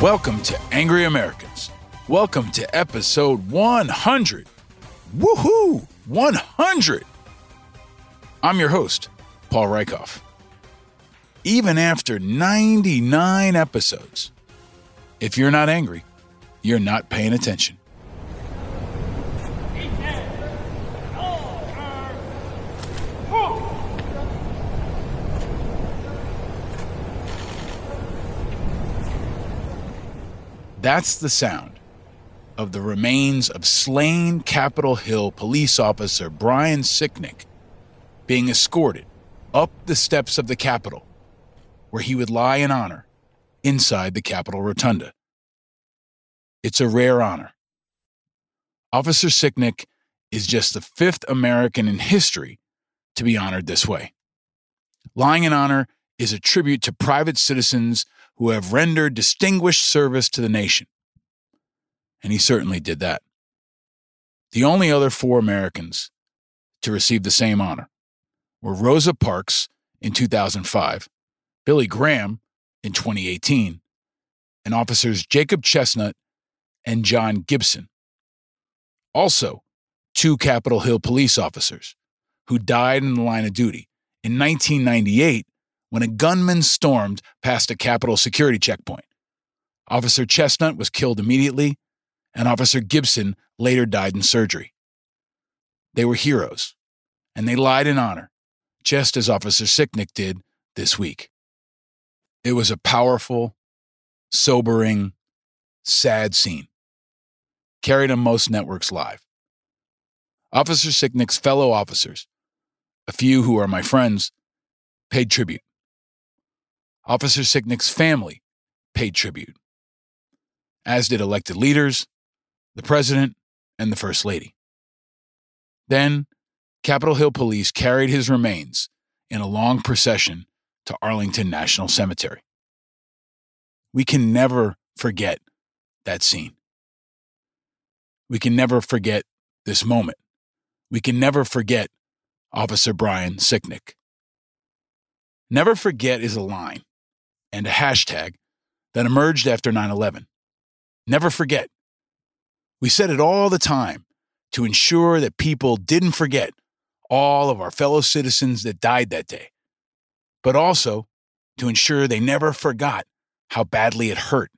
Welcome to Angry Americans. Welcome to episode 100. Woohoo! 100! I'm your host, Paul Rieckhoff. Even after 99 episodes, if you're not angry, you're not paying attention. That's the sound of the remains of slain Capitol Hill police officer Brian Sicknick being escorted up the steps of the Capitol, where he would lie in honor inside the Capitol Rotunda. It's a rare honor. Officer Sicknick is just the fifth American in history to be honored this way. Lying in honor is a tribute to private citizens who have rendered distinguished service to the nation. And he certainly did that. The only other four Americans to receive the same honor were Rosa Parks in 2005, Billy Graham in 2018, and officers Jacob Chestnut and John Gibson. Also, two Capitol Hill police officers who died in the line of duty in 1998 when a gunman stormed past a Capitol security checkpoint. Officer Chestnut was killed immediately, and Officer Gibson later died in surgery. They were heroes, and they lied in honor, just as Officer Sicknick did this week. It was a powerful, sobering, sad scene, carried on most networks live. Officer Sicknick's fellow officers, a few who are my friends, paid tribute. Officer Sicknick's family paid tribute, as did elected leaders, the president, and the first lady. Then, Capitol Hill police carried his remains in a long procession to Arlington National Cemetery. We can never forget that scene. We can never forget this moment. We can never forget Officer Brian Sicknick. Never forget is a line and a hashtag that emerged after 9 11. Never forget. We said it all the time to ensure that people didn't forget all of our fellow citizens that died that day, but also to ensure they never forgot how badly it hurt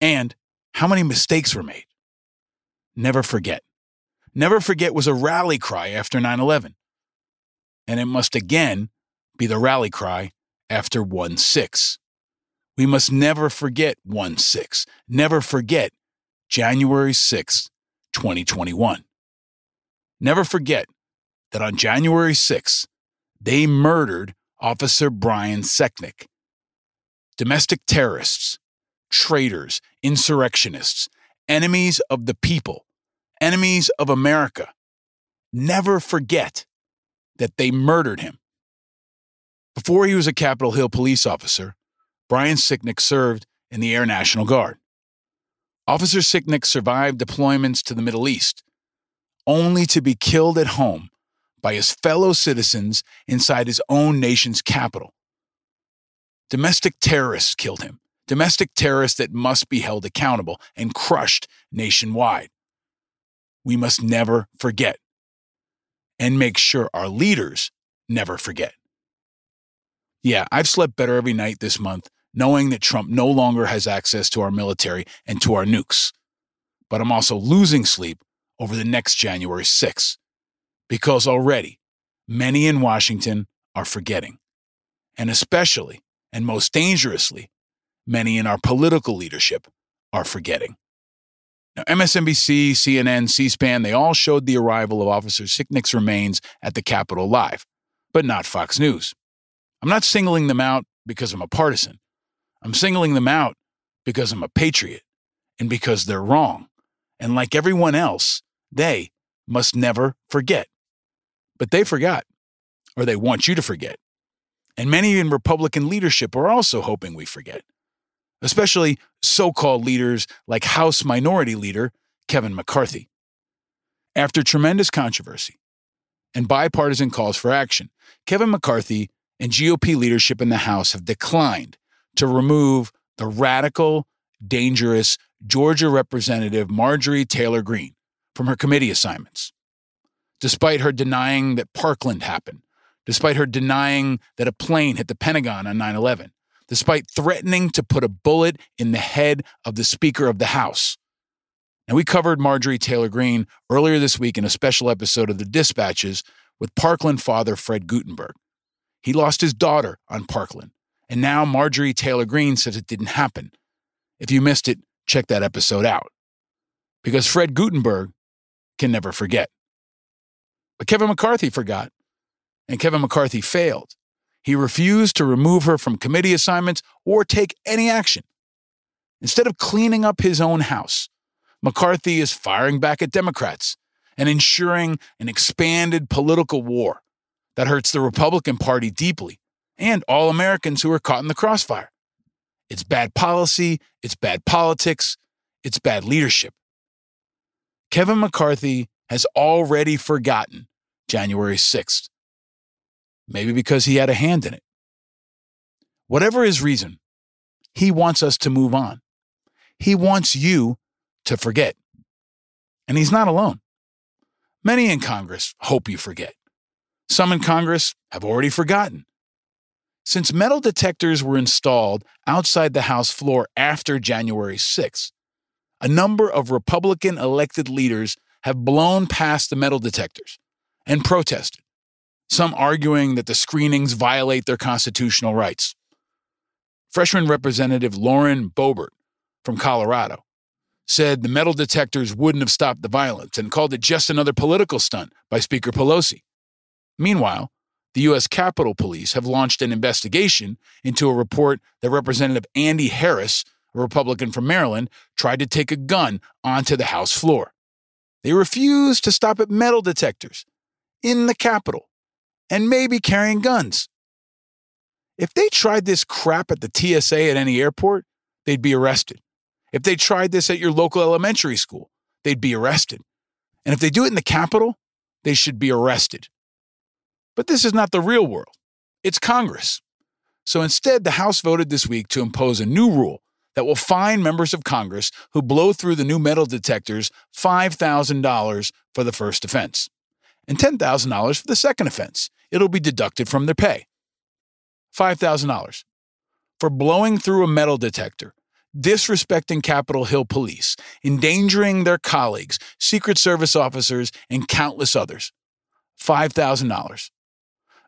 and how many mistakes were made. Never forget. Never forget was a rally cry after 9 11. And it must again be the rally cry after 1 6. We must never forget 1 6. Never forget January 6, 2021. Never forget that on January 6, they murdered Officer Brian Sicknick. Domestic terrorists, traitors, insurrectionists, enemies of the people, enemies of America. Never forget that they murdered him. Before he was a Capitol Hill police officer, Brian Sicknick served in the Air National Guard. Officer Sicknick survived deployments to the Middle East, only to be killed at home by his fellow citizens inside his own nation's capital. Domestic terrorists killed him, domestic terrorists that must be held accountable and crushed nationwide. We must never forget and make sure our leaders never forget. Yeah, I've slept better every night this month knowing that Trump no longer has access to our military and to our nukes. But I'm also losing sleep over the next January 6th because already many in Washington are forgetting. And especially, and most dangerously, many in our political leadership are forgetting. Now, MSNBC, CNN, C SPAN, they all showed the arrival of Officer Sicknick's remains at the Capitol live, but not Fox News. I'm not singling them out because I'm a partisan. I'm singling them out because I'm a patriot and because they're wrong. And like everyone else, they must never forget. But they forgot, or they want you to forget. And many in Republican leadership are also hoping we forget, especially so called leaders like House Minority Leader Kevin McCarthy. After tremendous controversy and bipartisan calls for action, Kevin McCarthy and GOP leadership in the House have declined to remove the radical dangerous Georgia Representative Marjorie Taylor Greene from her committee assignments. Despite her denying that Parkland happened, despite her denying that a plane hit the Pentagon on 9 11, despite threatening to put a bullet in the head of the Speaker of the House. And we covered Marjorie Taylor Greene earlier this week in a special episode of The Dispatches with Parkland father Fred Guttenberg. He lost his daughter on Parkland, and now Marjorie Taylor Greene says it didn't happen. If you missed it, check that episode out. Because Fred Guttenberg can never forget. But Kevin McCarthy forgot, and Kevin McCarthy failed. He refused to remove her from committee assignments or take any action. Instead of cleaning up his own house, McCarthy is firing back at Democrats and ensuring an expanded political war that hurts the Republican Party deeply and all Americans who are caught in the crossfire. It's bad policy, it's bad politics, it's bad leadership. Kevin McCarthy has already forgotten January 6th. Maybe because he had a hand in it. Whatever his reason, he wants us to move on. He wants you to forget. And he's not alone. Many in Congress hope you forget. Some in Congress have already forgotten. Since metal detectors were installed outside the House floor after January 6, a number of Republican elected leaders have blown past the metal detectors and protested, some arguing that the screenings violate their constitutional rights. Freshman Representative Lauren Boebert from Colorado said the metal detectors wouldn't have stopped the violence and called it just another political stunt by Speaker Pelosi. Meanwhile, the U.S. Capitol Police have launched an investigation into a report that Representative Andy Harris, a Republican from Maryland, tried to take a gun onto the House floor. They refused to stop at metal detectors in the Capitol and maybe carrying guns. If they tried this crap at the TSA at any airport, they'd be arrested. If they tried this at your local elementary school, they'd be arrested. And if they do it in the Capitol, they should be arrested. But this is not the real world, it's Congress. So instead, the House voted this week to impose a new rule that will fine members of Congress who blow through the new metal detectors $5,000 for the first offense and $10,000 for the second offense. It'll be deducted from their pay. $5,000 for blowing through a metal detector, disrespecting Capitol Hill police, endangering their colleagues, Secret Service officers, and countless others. $5,000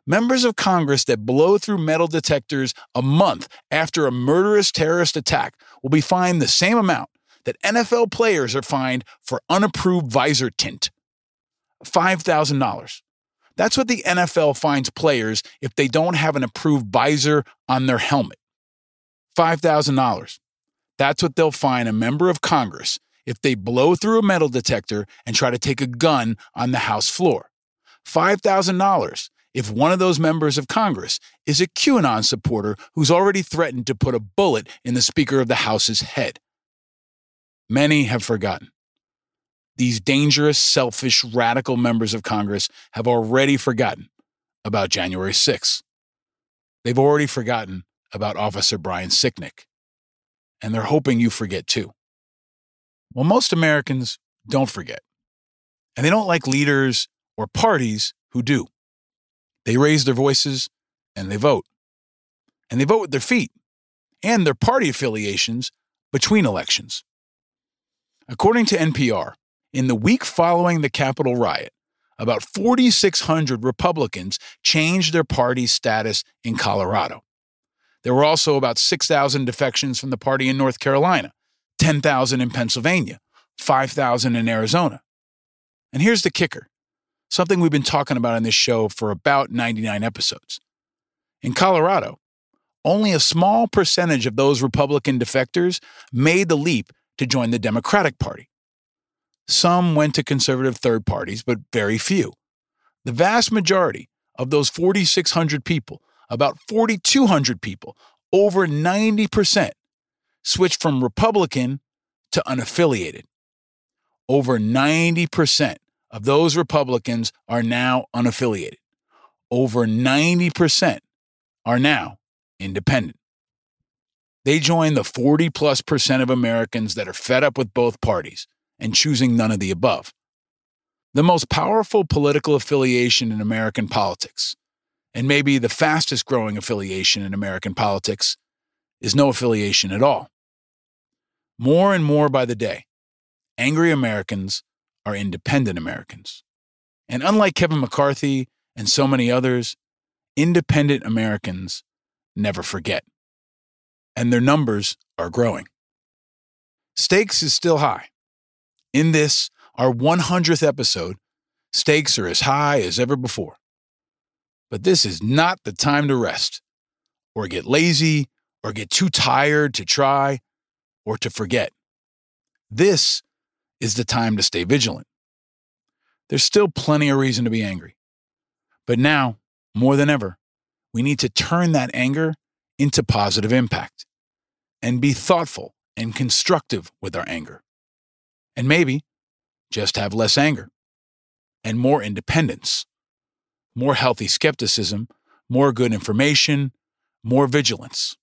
members of Congress that blow through metal detectors a month after a murderous terrorist attack will be fined the same amount that NFL players are fined for unapproved visor tint $5,000. That's what the NFL fines players if they don't have an approved visor on their helmet. $5,000. That's what they'll fine a member of Congress if they blow through a metal detector and try to take a gun on the House floor. $5,000 if one of those members of Congress is a QAnon supporter who's already threatened to put a bullet in the Speaker of the House's head. Many have forgotten. These dangerous, selfish, radical members of Congress have already forgotten about January 6th. They've already forgotten about Officer Brian Sicknick. And they're hoping you forget too. Well, most Americans don't forget. And they don't like leaders or parties who do. They raise their voices and they vote. And they vote with their feet and their party affiliations between elections. According to NPR, in the week following the Capitol riot, about 4,600 Republicans changed their party status in Colorado. There were also about 6,000 defections from the party in North Carolina, 10,000 in Pennsylvania, 5,000 in Arizona. And here's the kicker something we've been talking about on this show for about 99 episodes. In Colorado, only a small percentage of those Republican defectors made the leap to join the Democratic Party. Some went to conservative third parties, but very few. The vast majority of those 4,600 people, about 4,200 people, over 90%, switched from Republican to unaffiliated. Over 90% of those Republicans are now unaffiliated. Over 90% are now independent. They join the 40 plus percent of Americans that are fed up with both parties and choosing none of the above. The most powerful political affiliation in American politics, and maybe the fastest growing affiliation in American politics, is no affiliation at all. More and more by the day, angry Americans are independent Americans. And unlike Kevin McCarthy and so many others, independent Americans never forget. And their numbers are growing. Stakes is still high. In this, our 100th episode, stakes are as high as ever before. But this is not the time to rest, or get lazy, or get too tired to try, or to forget. This is the time to stay vigilant. There's still plenty of reason to be angry. But now, more than ever, we need to turn that anger into positive impact and be thoughtful and constructive with our anger. And maybe just have less anger and more independence, more healthy skepticism, more good information, more vigilance,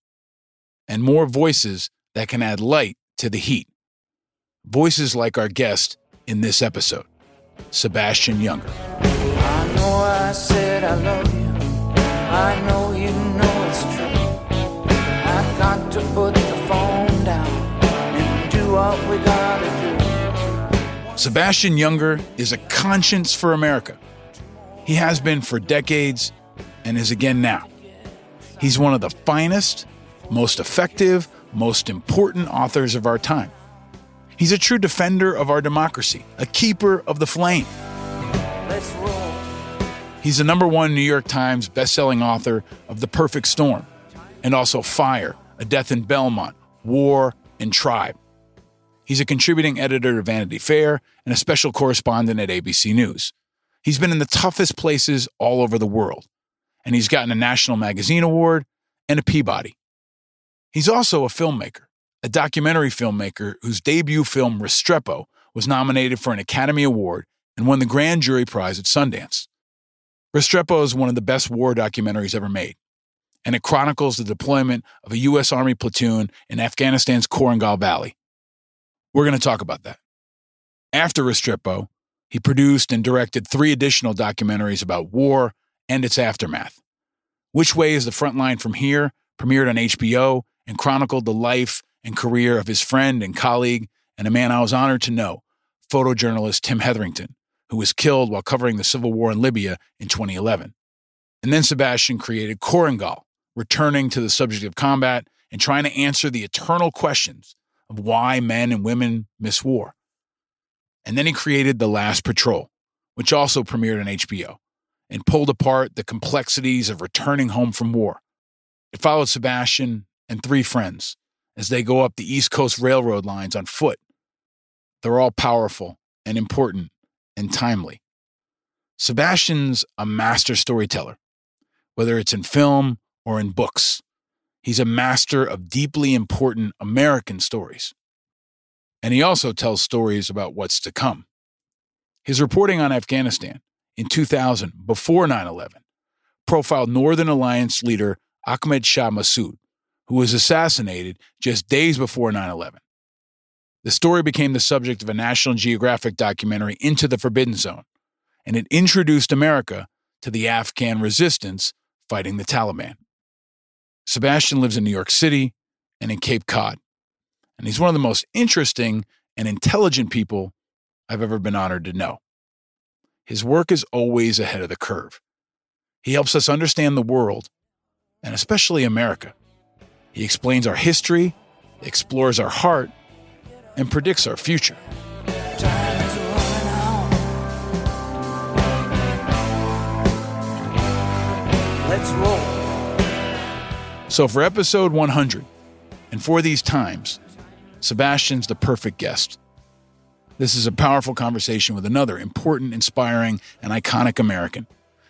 and more voices that can add light to the heat. Voices like our guest in this episode, Sebastian Junger. I know I said I love you. I know you know it's true. I've got to put the phone down and do what we gotta do. Sebastian Junger is a conscience for America. He has been for decades and is again now. He's one of the finest, most effective, most important authors of our time. He's a true defender of our democracy, a keeper of the flame. He's the number one New York Times bestselling author of The Perfect Storm and also Fire, A Death in Belmont, War, and Tribe. He's a contributing editor to Vanity Fair and a special correspondent at ABC News. He's been in the toughest places all over the world, and he's gotten a National Magazine Award and a Peabody. He's also a filmmaker a documentary filmmaker whose debut film Restrepo was nominated for an Academy Award and won the Grand Jury Prize at Sundance. Restrepo is one of the best war documentaries ever made, and it chronicles the deployment of a U.S. Army platoon in Afghanistan's Korengal Valley. We're going to talk about that. After Restrepo, he produced and directed three additional documentaries about war and its aftermath. Which Way is the Front Line from Here premiered on HBO and chronicled the life and career of his friend and colleague, and a man I was honored to know, photojournalist Tim Hetherington, who was killed while covering the civil war in Libya in 2011. And then Sebastian created Korengal, returning to the subject of combat and trying to answer the eternal questions of why men and women miss war. And then he created The Last Patrol, which also premiered on HBO and pulled apart the complexities of returning home from war. It followed Sebastian and three friends as they go up the East Coast Railroad lines on foot. They're all powerful and important and timely. Sebastian's a master storyteller, whether it's in film or in books. He's a master of deeply important American stories. And he also tells stories about what's to come. His reporting on Afghanistan in 2000, before 9 11, profiled Northern Alliance leader Ahmed Shah Massoud, who was assassinated just days before 9 11. The story became the subject of a National Geographic documentary, Into the Forbidden Zone, and it introduced America to the Afghan resistance fighting the Taliban. Sebastian lives in New York City and in Cape Cod, and he's one of the most interesting and intelligent people I've ever been honored to know. His work is always ahead of the curve. He helps us understand the world, and especially America. He explains our history, explores our heart, and predicts our future. Let's roll. So, for episode 100, and for these times, Sebastian's the perfect guest. This is a powerful conversation with another important, inspiring, and iconic American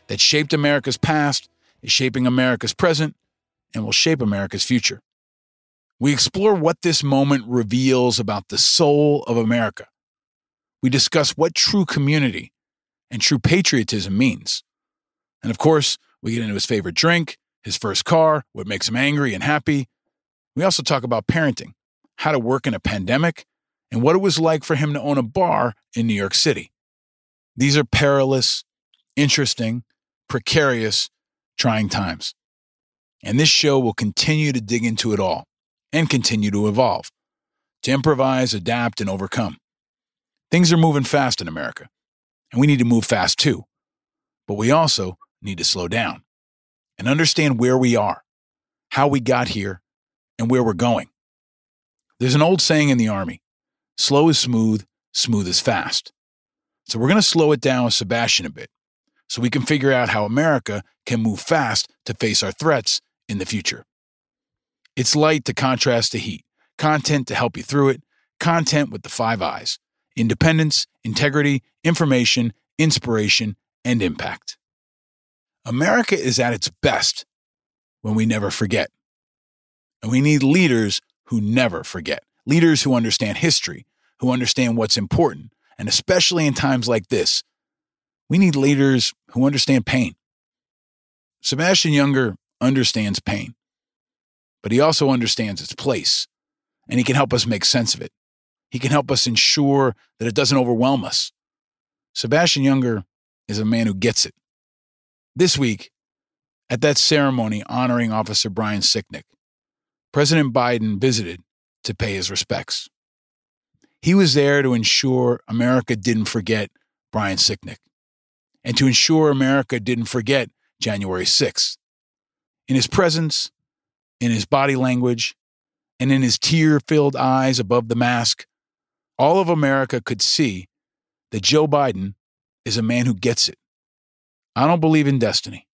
that shaped America's past, is shaping America's present, and will shape America's future. We explore what this moment reveals about the soul of America. We discuss what true community and true patriotism means. And of course, we get into his favorite drink, his first car, what makes him angry and happy. We also talk about parenting, how to work in a pandemic, and what it was like for him to own a bar in New York City. These are perilous, interesting, precarious, trying times. And this show will continue to dig into it all and continue to evolve, to improvise, adapt, and overcome. Things are moving fast in America, and we need to move fast too. But we also need to slow down and understand where we are, how we got here, and where we're going. There's an old saying in the Army slow is smooth, smooth is fast. So we're going to slow it down with Sebastian a bit so we can figure out how America can move fast to face our threats in the future. It's light to contrast to heat, content to help you through it, content with the five eyes independence, integrity, information, inspiration, and impact. America is at its best when we never forget. And we need leaders who never forget, leaders who understand history, who understand what's important, and especially in times like this, we need leaders who understand pain. Sebastian Junger understands pain, but he also understands its place, and he can help us make sense of it. He can help us ensure that it doesn't overwhelm us. Sebastian Junger is a man who gets it. This week, at that ceremony honoring Officer Brian Sicknick, President Biden visited to pay his respects. He was there to ensure America didn't forget Brian Sicknick and to ensure America didn't forget January 6th. In his presence, in his body language, and in his tear filled eyes above the mask, all of America could see that Joe Biden is a man who gets it. I don't believe in destiny,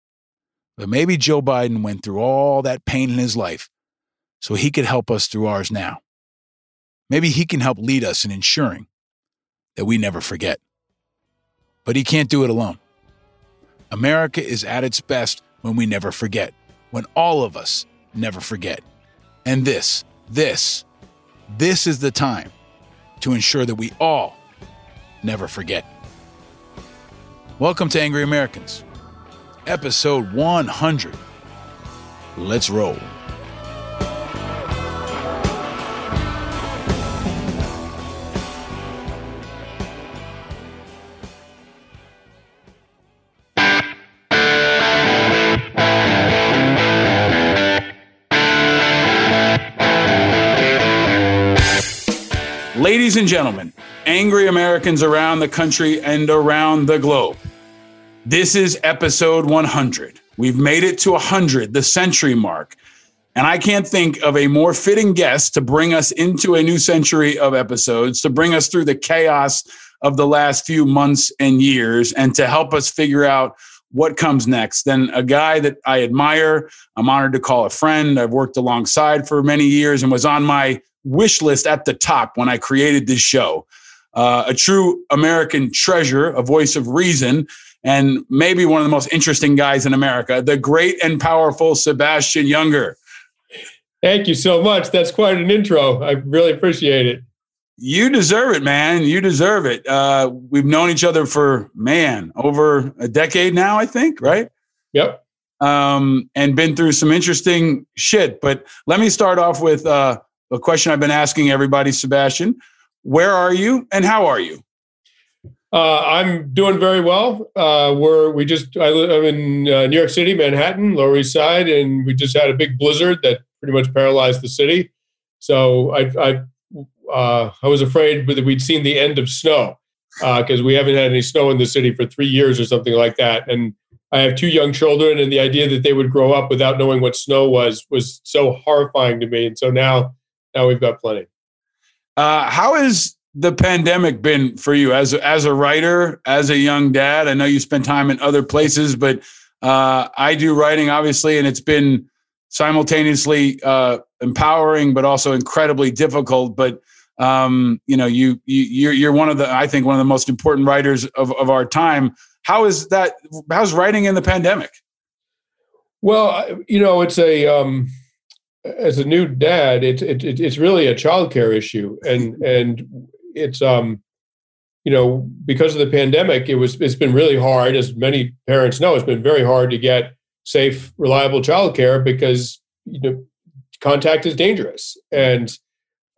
but maybe Joe Biden went through all that pain in his life so he could help us through ours now. Maybe he can help lead us in ensuring that we never forget. But he can't do it alone. America is at its best when we never forget, when all of us never forget. And this, this, this is the time to ensure that we all never forget. Welcome to Angry Americans, episode 100. Let's roll. Gentlemen, angry Americans around the country and around the globe, this is episode 100. We've made it to 100, the century mark. And I can't think of a more fitting guest to bring us into a new century of episodes, to bring us through the chaos of the last few months and years, and to help us figure out what comes next than a guy that I admire. I'm honored to call a friend. I've worked alongside for many years and was on my wish list at the top when I created this show. Uh, a true American treasure, a voice of reason, and maybe one of the most interesting guys in America, the great and powerful Sebastian Junger. Thank you so much. That's quite an intro. I really appreciate it. You deserve it, man. You deserve it. Uh, we've known each other for, man, over a decade now, I think, right? Yep. Um, and been through some interesting shit. But let me start off with uh, a question I've been asking everybody, Sebastian. Where are you and how are you? Uh, I'm doing very well. Uh, we're we just I live I'm in uh, New York City, Manhattan, Lower East Side, and we just had a big blizzard that pretty much paralyzed the city. So I I uh, I was afraid that we'd seen the end of snow because uh, we haven't had any snow in the city for three years or something like that. And I have two young children, and the idea that they would grow up without knowing what snow was was so horrifying to me. And so now now we've got plenty. Uh, how has the pandemic been for you as a, as a writer, as a young dad? I know you spend time in other places, but uh, I do writing, obviously, and it's been simultaneously uh, empowering, but also incredibly difficult. But um, you know, you, you you're you're one of the I think one of the most important writers of, of our time. How is that? How's writing in the pandemic? Well, you know, it's a um, as a new dad, it's it, it's really a childcare issue, and and it's um, you know, because of the pandemic, it was it's been really hard, as many parents know, it's been very hard to get safe, reliable childcare because you know contact is dangerous. And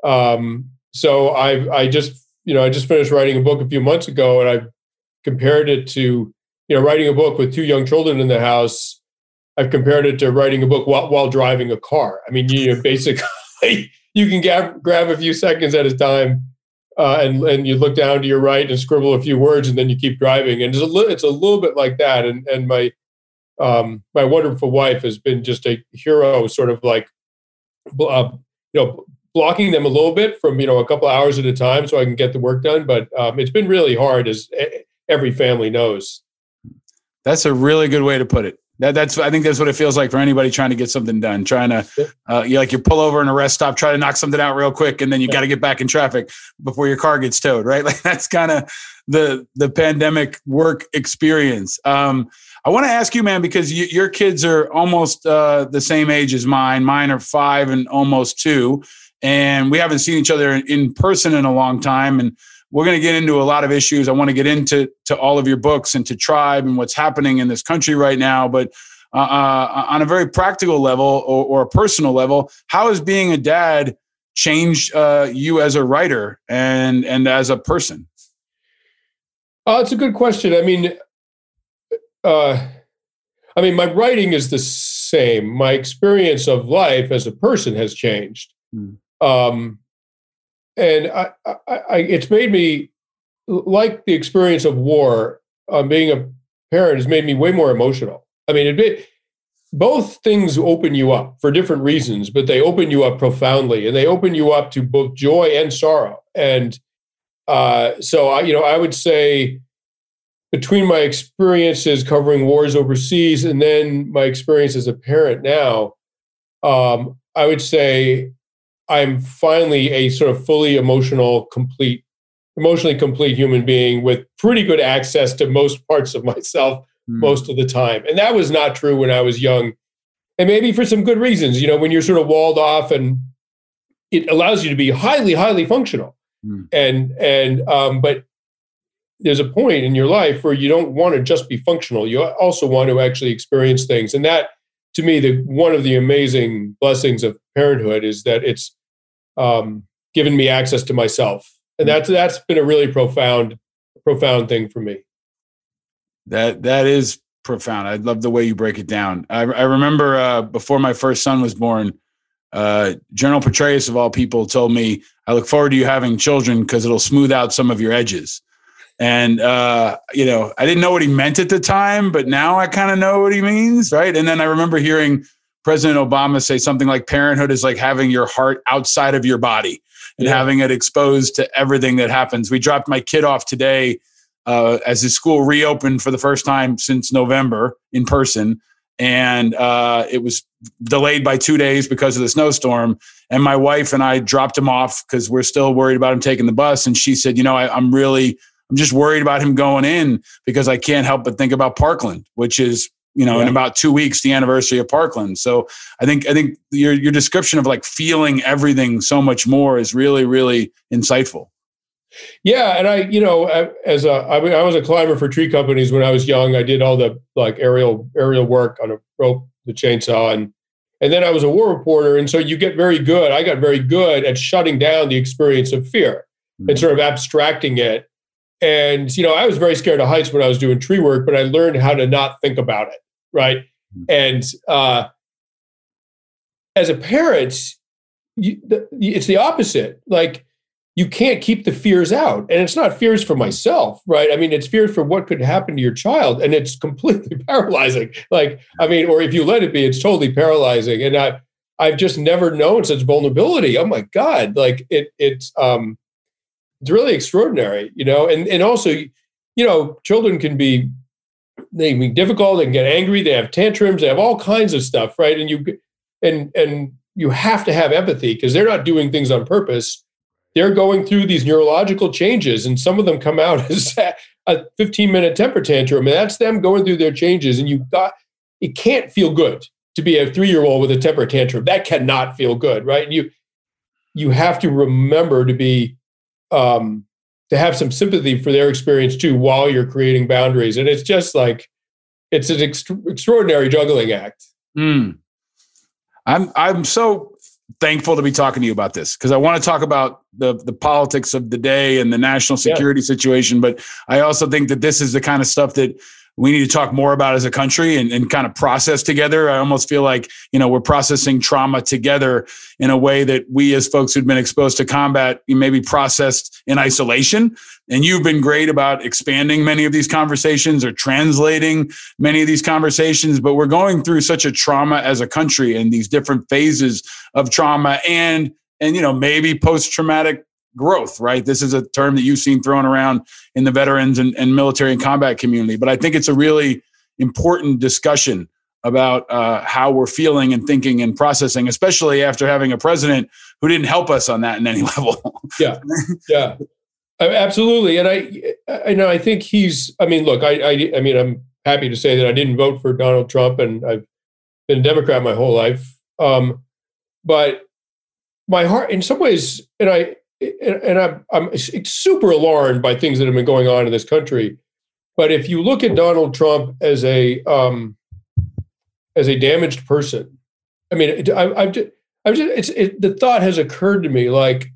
um, so I I just you know I just finished writing a book a few months ago, and I compared it to you know writing a book with two young children in the house. I've compared it to writing a book while, while driving a car. I mean, you basically you can grab, grab a few seconds at a time uh, and and you look down to your right and scribble a few words, and then you keep driving. And it's a li- it's a little bit like that. And and my um, my wonderful wife has been just a hero, sort of like uh, you know blocking them a little bit from you know a couple hours at a time, so I can get the work done. But um, it's been really hard, as every family knows. That's a really good way to put it. That, that's I think that's what it feels like for anybody trying to get something done. Trying to, uh, you like you pull over in a rest stop, try to knock something out real quick, and then you yeah. got to get back in traffic before your car gets towed. Right? Like that's kind of the the pandemic work experience. Um, I want to ask you, man, because you, your kids are almost uh, the same age as mine. Mine are five and almost two, and we haven't seen each other in person in a long time, and we're going to get into a lot of issues. I want to get into to all of your books and to Tribe and what's happening in this country right now. But uh, uh, on a very practical level or, or, a personal level, how has being a dad changed uh, you as a writer and and as a person? Oh, it's a good question. I mean, uh, I mean, my writing is the same. My experience of life as a person has changed. Mm. Um, and I, I, I, it's made me like the experience of war. Um, being a parent has made me way more emotional. I mean, it, both things open you up for different reasons, but they open you up profoundly, and they open you up to both joy and sorrow. And uh, so, I, you know, I would say between my experiences covering wars overseas and then my experience as a parent now, um, I would say I'm finally a sort of fully emotional, complete, emotionally complete human being with pretty good access to most parts of myself mm. most of the time. And that was not true when I was young. And maybe for some good reasons, you know, when you're sort of walled off and it allows you to be highly, highly functional. Mm. And and um, but there's a point in your life where you don't want to just be functional. You also want to actually experience things. And that to me, the one of the amazing blessings of parenthood is that it's um, given me access to myself, and that's that's been a really profound profound thing for me. That that is profound. I love the way you break it down. I, I remember uh, before my first son was born, uh, General Petraeus of all people told me, "I look forward to you having children because it'll smooth out some of your edges." And uh, you know, I didn't know what he meant at the time, but now I kind of know what he means, right? And then I remember hearing President Obama say something like parenthood is like having your heart outside of your body and yeah. having it exposed to everything that happens. We dropped my kid off today uh, as his school reopened for the first time since November in person. And uh, it was delayed by two days because of the snowstorm. And my wife and I dropped him off because we're still worried about him taking the bus. And she said, You know, I, I'm really, I'm just worried about him going in because I can't help but think about Parkland, which is you know, yeah. in about two weeks, the anniversary of Parkland. So I think I think your your description of like feeling everything so much more is really really insightful. Yeah, and I, you know, as a I, was a climber for tree companies when I was young. I did all the like aerial aerial work on a rope, the chainsaw, and and then I was a war reporter. And so you get very good. I got very good at shutting down the experience of fear mm-hmm. and sort of abstracting it. And you know, I was very scared of heights when I was doing tree work, but I learned how to not think about it right? Mm-hmm. And uh, as a parent, you, the, it's the opposite. Like you can't keep the fears out, and it's not fears for myself, right? I mean, it's fears for what could happen to your child, and it's completely paralyzing. Like, I mean, or if you let it be, it's totally paralyzing. And I, I've just never known such vulnerability. Oh my God! Like it, it's um, it's really extraordinary, you know. And and also, you know, children can be they can be difficult. They can get angry. They have tantrums. They have all kinds of stuff, right? And you and and you have to have empathy because they're not doing things on purpose. They're going through these neurological changes, and some of them come out as a 15 minute temper tantrum, and that's them going through their changes. And you got it can't feel good to be a three year old with a temper tantrum. That cannot feel good, right? And you you have to remember to be um, to have some sympathy for their experience too while you're creating boundaries. And it's just like it's an ext- extraordinary juggling act. Mm. I'm I'm so thankful to be talking to you about this because I want to talk about the the politics of the day and the national security yeah. situation. But I also think that this is the kind of stuff that we need to talk more about as a country and, and kind of process together. I almost feel like, you know, we're processing trauma together in a way that we as folks who've been exposed to combat maybe processed in isolation. And you've been great about expanding many of these conversations or translating many of these conversations. But we're going through such a trauma as a country and these different phases of trauma and and you know maybe post-traumatic growth, right? This is a term that you've seen thrown around in the veterans and, and military and combat community. But I think it's a really important discussion about uh, how we're feeling and thinking and processing, especially after having a president who didn't help us on that in any level. yeah, yeah, absolutely. And I, I know, I think he's. I mean, look, I, I, I mean, I'm happy to say that I didn't vote for Donald Trump, and I've been a Democrat my whole life. Um, but my heart, in some ways, and I, and I'm, I'm super alarmed by things that have been going on in this country. But if you look at Donald Trump as a um, as a damaged person, I mean, I, I've just, I've just it's it, the thought has occurred to me like,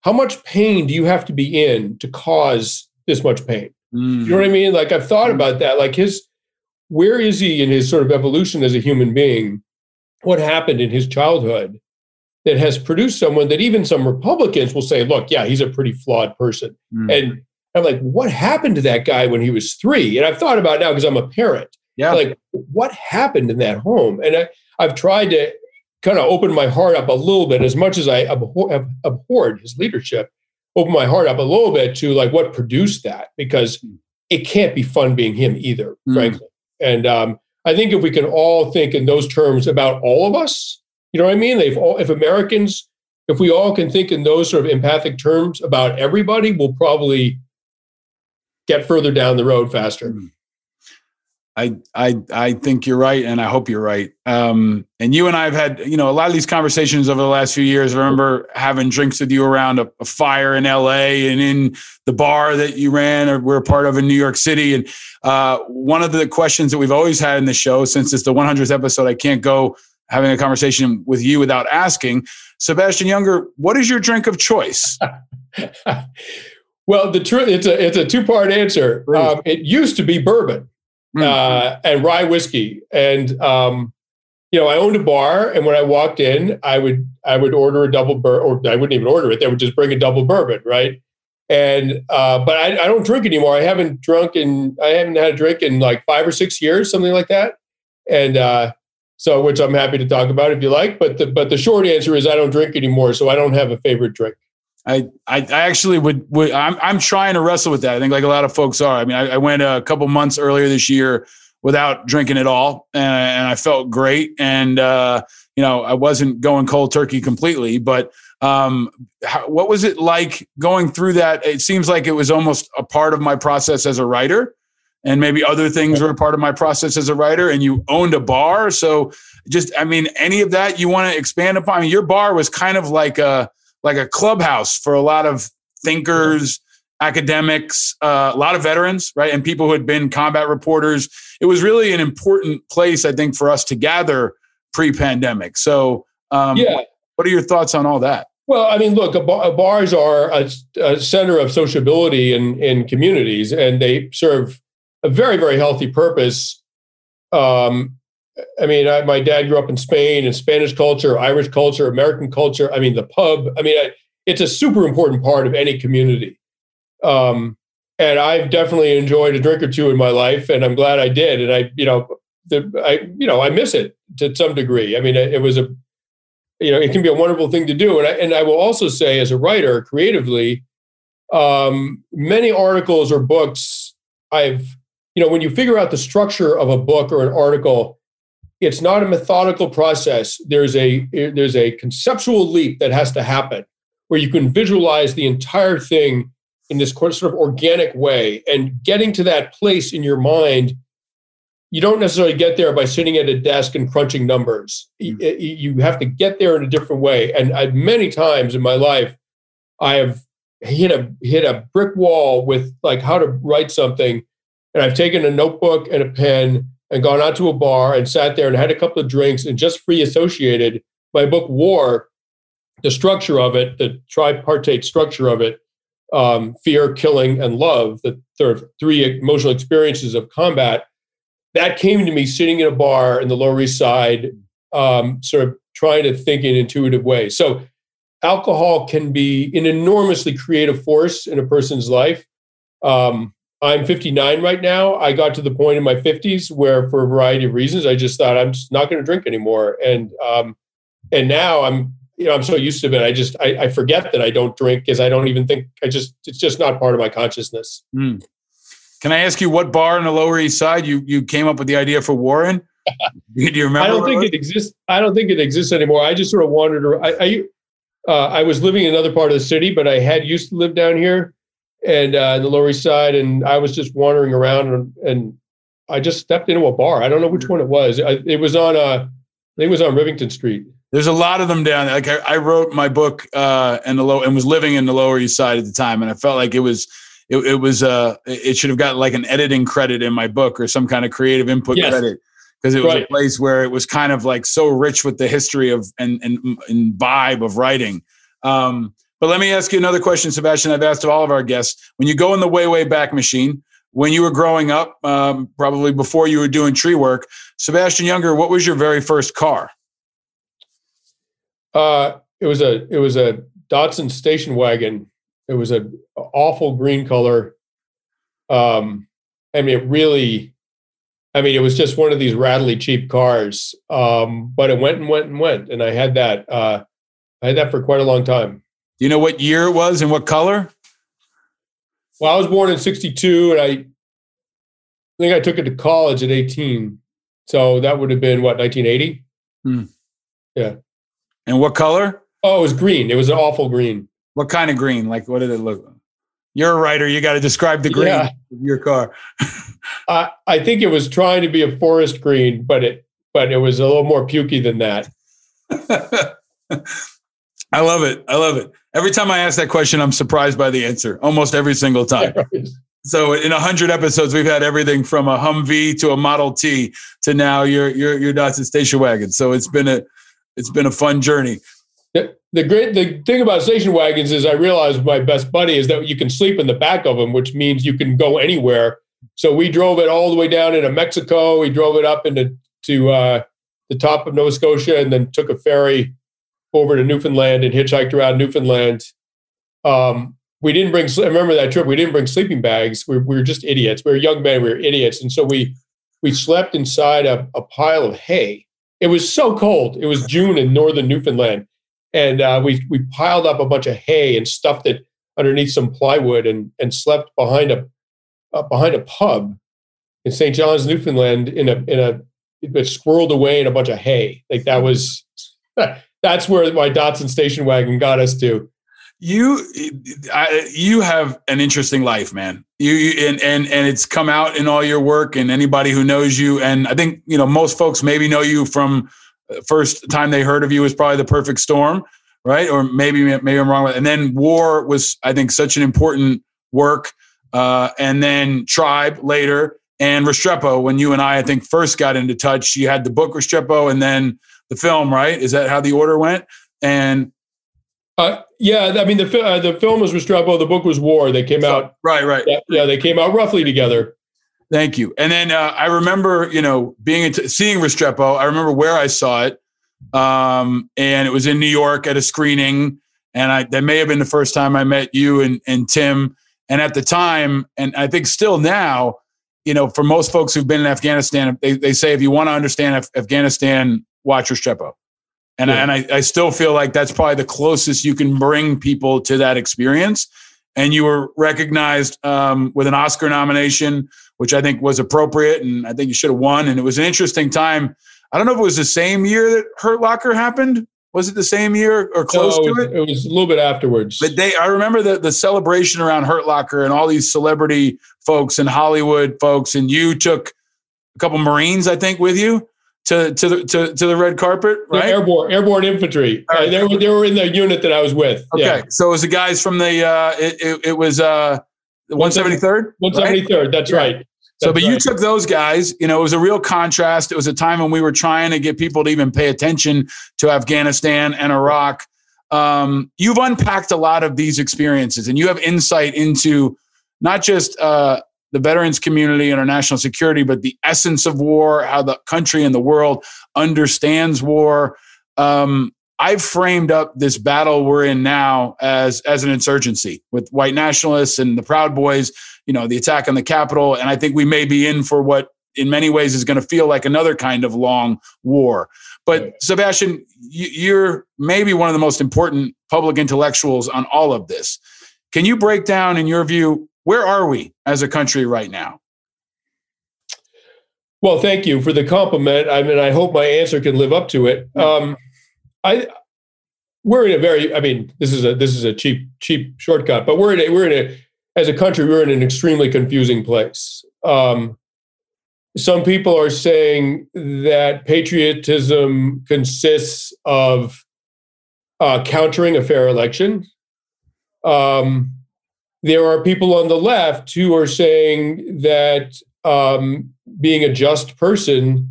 how much pain do you have to be in to cause this much pain? Mm. You know what I mean? Like I've thought mm. about that. Like his, where is he in his sort of evolution as a human being? What happened in his childhood? That has produced someone that even some Republicans will say, look, yeah, he's a pretty flawed person. Mm. And I'm like, what happened to that guy when he was three? And I've thought about now because I'm a parent. Yeah. Like, what happened in that home? And I, I've tried to kind of open my heart up a little bit, as much as I abhor, have abhorred his leadership, open my heart up a little bit to like what produced that, because hmm. it can't be fun being him either, mm. frankly. And um, I think if we can all think in those terms about all of us, you know what I mean? If all, if Americans, if we all can think in those sort of empathic terms about everybody, we'll probably get further down the road faster. Hmm. I I I think you're right, and I hope you're right. Um, and you and I have had you know a lot of these conversations over the last few years. I remember having drinks with you around a, a fire in L.A. and in the bar that you ran or were part of in New York City. And uh, one of the questions that we've always had in the show, since it's the 100th episode, I can't go having a conversation with you without asking. Sebastian Junger, what is your drink of choice? well, the truth it's a it's a two part answer. Um, it used to be bourbon mm. uh, and rye whiskey, and um, you know I owned a bar, and when I walked in, I would I would order a double bourbon, or I wouldn't even order it. They would just bring a double bourbon, right? And uh, but I, I don't drink anymore. I haven't drunk in I haven't had a drink in like five or six years, something like that. And uh, so, which I'm happy to talk about if you like. But the, but the short answer is I don't drink anymore, so I don't have a favorite drink. I, I, I actually would, would I'm, I'm trying to wrestle with that. I think like a lot of folks are. I mean, I, I went a couple months earlier this year without drinking at all, and, and I felt great. And uh, you know, I wasn't going cold turkey completely, but um, how, what was it like going through that? It seems like it was almost a part of my process as a writer and maybe other things were a part of my process as a writer and you owned a bar. So just i mean any of that you want to expand upon? I mean, your bar was kind of like a like a clubhouse for a lot of thinkers academics uh, a lot of veterans right? And people who had been combat reporters. It was really an important place i think for us to gather pre-pandemic. So um, yeah. what are your thoughts on all that? Well, I mean, look, bars are a, a, center of sociability in, in communities, and they serve a very very healthy purpose. Um, I mean, I, my dad grew up in Spain and Spanish culture, Irish culture, American culture. I mean, the pub. I mean, I, it's a super important part of any community. Um, and I've definitely enjoyed a drink or two in my life, and I'm glad I did. And I, you know, the, I, you know, I miss it to some degree. I mean, it, it was a, you know, it can be a wonderful thing to do. And I, and I will also say, as a writer, creatively, um, many articles or books I've you know, when you figure out the structure of a book or an article, it's not a methodical process. There's a there's a conceptual leap that has to happen where you can visualize the entire thing in this sort of organic way. And getting to that place in your mind, you don't necessarily get there by sitting at a desk and crunching numbers. Mm-hmm. You have to get there in a different way. And I've many times in my life, I have hit a hit a brick wall with like how to write something and I've taken a notebook and a pen and gone out to a bar and sat there and had a couple of drinks and just free associated. My book War the structure of it, the tripartite structure of it, um, fear, killing, and love, the sort of three emotional experiences of combat, that came to me sitting in a bar in the Lower East Side, um, sort of trying to think in intuitive ways. So, alcohol can be an enormously creative force in a person's life. Um, I'm 59 right now. I got to the point in my 50s where, for a variety of reasons, I just thought I'm just not going to drink anymore. And um, and now I'm you know I'm so used to it. I just I, I forget that I don't drink because I don't even think I just it's just not part of my consciousness. Mm. Can I ask you what bar on the Lower East Side you you came up with the idea for Warren? Do you remember? I don't think it exists. I don't think it exists anymore. I just sort of wandered. Around. I I, uh, I was living in another part of the city, but I had used to live down here and uh, the Lower East Side, and I was just wandering around, and, and I just stepped into a bar. I don't know which one it was. I, it was on uh, it was on Rivington Street. There's a lot of them down there. Like I, I wrote my book uh, and the low and was living in the Lower East Side at the time, and I felt like it was it, it was uh it should have got like an editing credit in my book or some kind of creative input yes. credit because it was right. a place where it was kind of like so rich with the history of and and, and vibe of writing. Um, but let me ask you another question, Sebastian. I've asked of all of our guests. When you go in the way, way back machine, when you were growing up, um, probably before you were doing tree work, Sebastian Junger, what was your very first car? Uh, it was a it was a Datsun station wagon. It was an awful green color. Um, I mean, it really, I mean, it was just one of these rattly cheap cars. Um, but it went and went and went, and I had that. Uh, I had that for quite a long time. You know what year it was and what color? Well, I was born in 62 and I, I think I took it to college at 18. So that would have been what, 1980? Hmm. Yeah. And what color? Oh, it was green. It was an awful green. What kind of green? Like, what did it look like? You're a writer. You got to describe the green yeah. of your car. I, I think it was trying to be a forest green, but it but it was a little more pukey than that. I love it. I love it. Every time I ask that question, I'm surprised by the answer almost every single time. so in a hundred episodes, we've had everything from a Humvee to a Model T to now your your your Datsun station wagon. So it's been a it's been a fun journey. The, the great the thing about station wagons is I realized my best buddy is that you can sleep in the back of them, which means you can go anywhere. So we drove it all the way down into Mexico. We drove it up into to uh, the top of Nova Scotia, and then took a ferry over to Newfoundland and hitchhiked around Newfoundland. Um, we didn't bring. I remember that trip. We didn't bring sleeping bags. We, we, were just idiots. We were young men. We were idiots, and so we we slept inside a, a pile of hay. It was so cold. It was June in northern Newfoundland, and uh, we we piled up a bunch of hay and stuffed it underneath some plywood and and slept behind a uh, behind a pub in St. John's, Newfoundland, in a in a it squirreled away in a bunch of hay. Like that was that's where my Datsun station wagon got us to. You, I, you have an interesting life, man. You, you, and and and it's come out in all your work and anybody who knows you. And I think you know most folks maybe know you from uh, first time they heard of you was probably the Perfect Storm, right? Or maybe maybe I'm wrong. with. And then War was I think such an important work. Uh, and then Tribe later and Restrepo when you and I I think first got into touch. You had the book Restrepo and then the film, right? Is that how the order went? And uh, yeah, I mean the uh, the film was Restrepo, the book was War. They came out right, right. Yeah, yeah, they came out roughly together. Thank you. And then uh, I remember, you know, being into, seeing Restrepo. I remember where I saw it, um, and it was in New York at a screening. And I that may have been the first time I met you and and Tim. And at the time, and I think still now, you know, for most folks who've been in Afghanistan, they, they say if you want to understand Af- Afghanistan watch Restrepo. And, yeah. I, and I, I still feel like that's probably the closest you can bring people to that experience. And you were recognized um, with an Oscar nomination, which I think was appropriate. And I think you should have won. And it was an interesting time. I don't know if it was the same year that Hurt Locker happened. Was it the same year or close no, to it? It was a little bit afterwards. But they, I remember the, the celebration around Hurt Locker and all these celebrity folks and Hollywood folks. And you took a couple Marines, I think, with you to to the to, to the red carpet, right? airborne airborne infantry. Right. Uh, they were they were in the unit that I was with. Okay, yeah. so it was the guys from the uh, it, it, it was uh, 173rd. 173rd. Right? That's right. That's so, but right. you took those guys. You know, it was a real contrast. It was a time when we were trying to get people to even pay attention to Afghanistan and Iraq. Um, you've unpacked a lot of these experiences, and you have insight into not just uh, the veterans community and our national security, but the essence of war, how the country and the world understands war. Um, I've framed up this battle we're in now as as an insurgency with white nationalists and the Proud Boys. You know, the attack on the Capitol, and I think we may be in for what, in many ways, is going to feel like another kind of long war. But. Sebastian, you're maybe one of the most important public intellectuals on all of this. Can you break down, in your view, where are we as a country right now? Well, thank you for the compliment. I mean, I hope my answer can live up to it. Um, I we're in a very I mean this is a this is a cheap cheap shortcut, but we're in a, we're in a as a country we're in an extremely confusing place. Um, some people are saying that patriotism consists of uh, countering a fair election. Um, there are people on the left who are saying that um, being a just person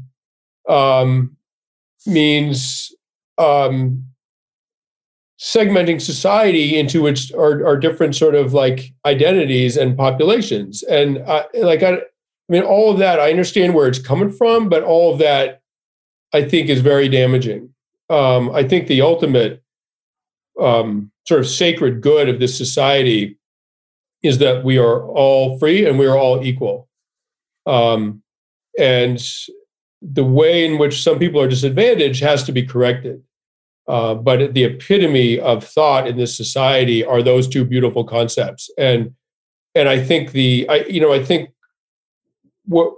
um, means um, segmenting society into its our, our different sort of like identities and populations. And uh, like I, I mean all of that i understand where it's coming from but all of that i think is very damaging. Um, i think the ultimate um, sort of sacred good of this society is that we are all free and we are all equal um, and the way in which some people are disadvantaged has to be corrected. Uh, but the epitome of thought in this society are those two beautiful concepts, and and I think the I you know I think what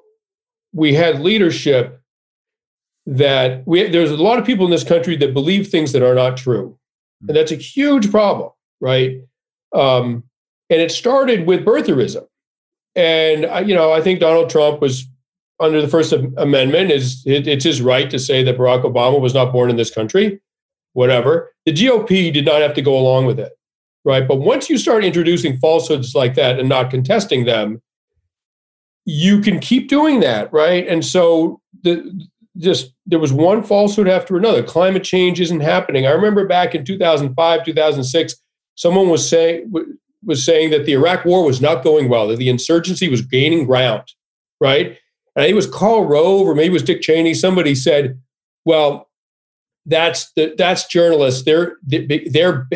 we had leadership that we there's a lot of people in this country that believe things that are not true, and that's a huge problem, right? Um, and it started with birtherism, and I, you know I think Donald Trump was under the First Amendment, is it, it's his right to say that Barack Obama was not born in this country, whatever. The GOP did not have to go along with it, right? But once you start introducing falsehoods like that and not contesting them, you can keep doing that, right? And so the just there was one falsehood after another. Climate change isn't happening. I remember back in 2005, 2006, someone was saying was saying that the Iraq War was not going well, that the insurgency was gaining ground, right? and it was Karl Rove or maybe it was Dick Cheney. Somebody said, "Well, that's the, that's journalists. They're they're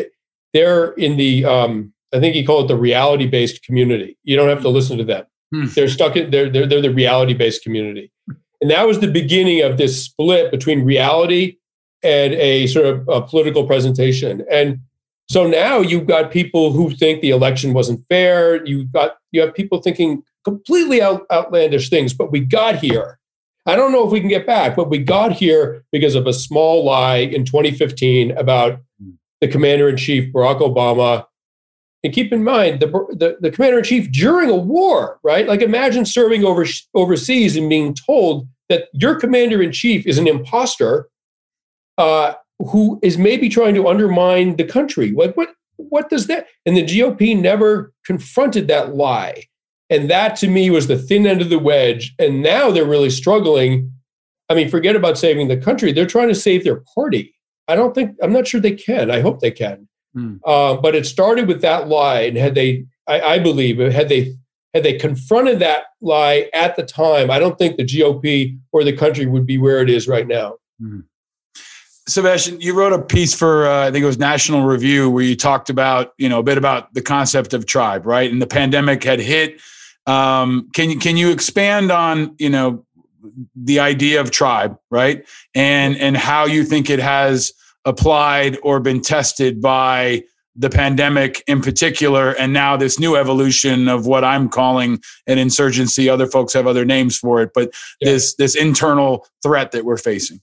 they're in the um, I think he called it the reality based community. You don't have to listen to them. Hmm. They're stuck in they're they're, they're the reality based community." And that was the beginning of this split between reality and a sort of a political presentation. And so now you've got people who think the election wasn't fair. You've got you have people thinking completely out, outlandish things. But we got here. I don't know if we can get back, but we got here because of a small lie in 2015 about the commander in chief, Barack Obama. And keep in mind, the, the, the commander in chief during a war, right? Like imagine serving over, overseas and being told that your commander in chief is an imposter uh, who is maybe trying to undermine the country. Like what? What does that? And the GOP never confronted that lie. And that to me was the thin end of the wedge. And now they're really struggling. I mean, forget about saving the country. They're trying to save their party. I don't think, I'm not sure they can. I hope they can. Mm. Uh, but it started with that lie. And had they, I, I believe, had they had they confronted that lie at the time, I don't think the GOP or the country would be where it is right now. Mm. Sebastian, you wrote a piece for uh, I think it was National Review where you talked about you know a bit about the concept of tribe, right? And the pandemic had hit. Um, can you can you expand on you know the idea of tribe, right? And and how you think it has applied or been tested by the pandemic in particular, and now this new evolution of what I'm calling an insurgency. Other folks have other names for it, but yeah. this this internal threat that we're facing.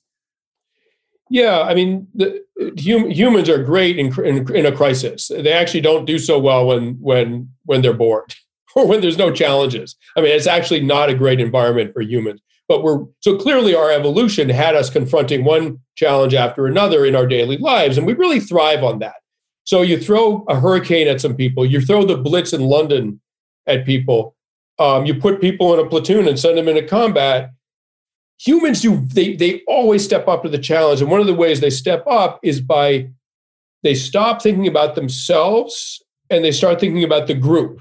Yeah, I mean, the, hum, humans are great in, in, in a crisis. They actually don't do so well when when when they're bored or when there's no challenges. I mean, it's actually not a great environment for humans. But we're so clearly our evolution had us confronting one challenge after another in our daily lives, and we really thrive on that. So you throw a hurricane at some people, you throw the blitz in London at people, um, you put people in a platoon and send them into combat. Humans do they they always step up to the challenge, and one of the ways they step up is by they stop thinking about themselves and they start thinking about the group.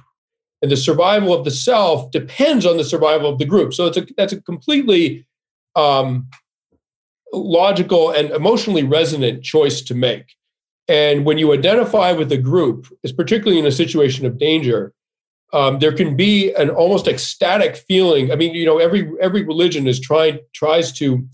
And the survival of the self depends on the survival of the group. So it's a, that's a completely um, logical and emotionally resonant choice to make. And when you identify with a group, is particularly in a situation of danger, um, there can be an almost ecstatic feeling. I mean, you know, every every religion is trying tries to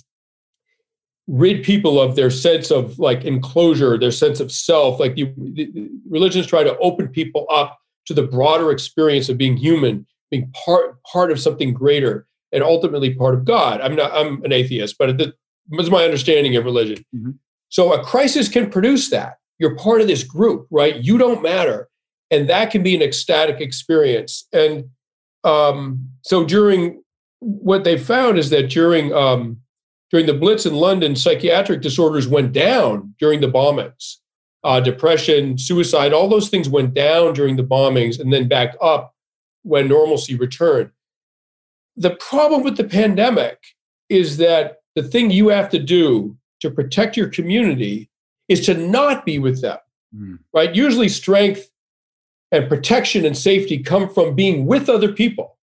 rid people of their sense of like enclosure, their sense of self. Like you, the, religions try to open people up to the broader experience of being human, being part part of something greater, and ultimately part of God. I'm not. I'm an atheist, but that's my understanding of religion. Mm-hmm. So a crisis can produce that. You're part of this group, right? You don't matter, and that can be an ecstatic experience. And um, so during what they found is that during um, during the Blitz in London, psychiatric disorders went down during the bombings. Uh, depression, suicide, all those things went down during the bombings and then back up when normalcy returned. The problem with the pandemic is that the thing you have to do to protect your community is to not be with them, mm. right? Usually, strength and protection and safety come from being with other people.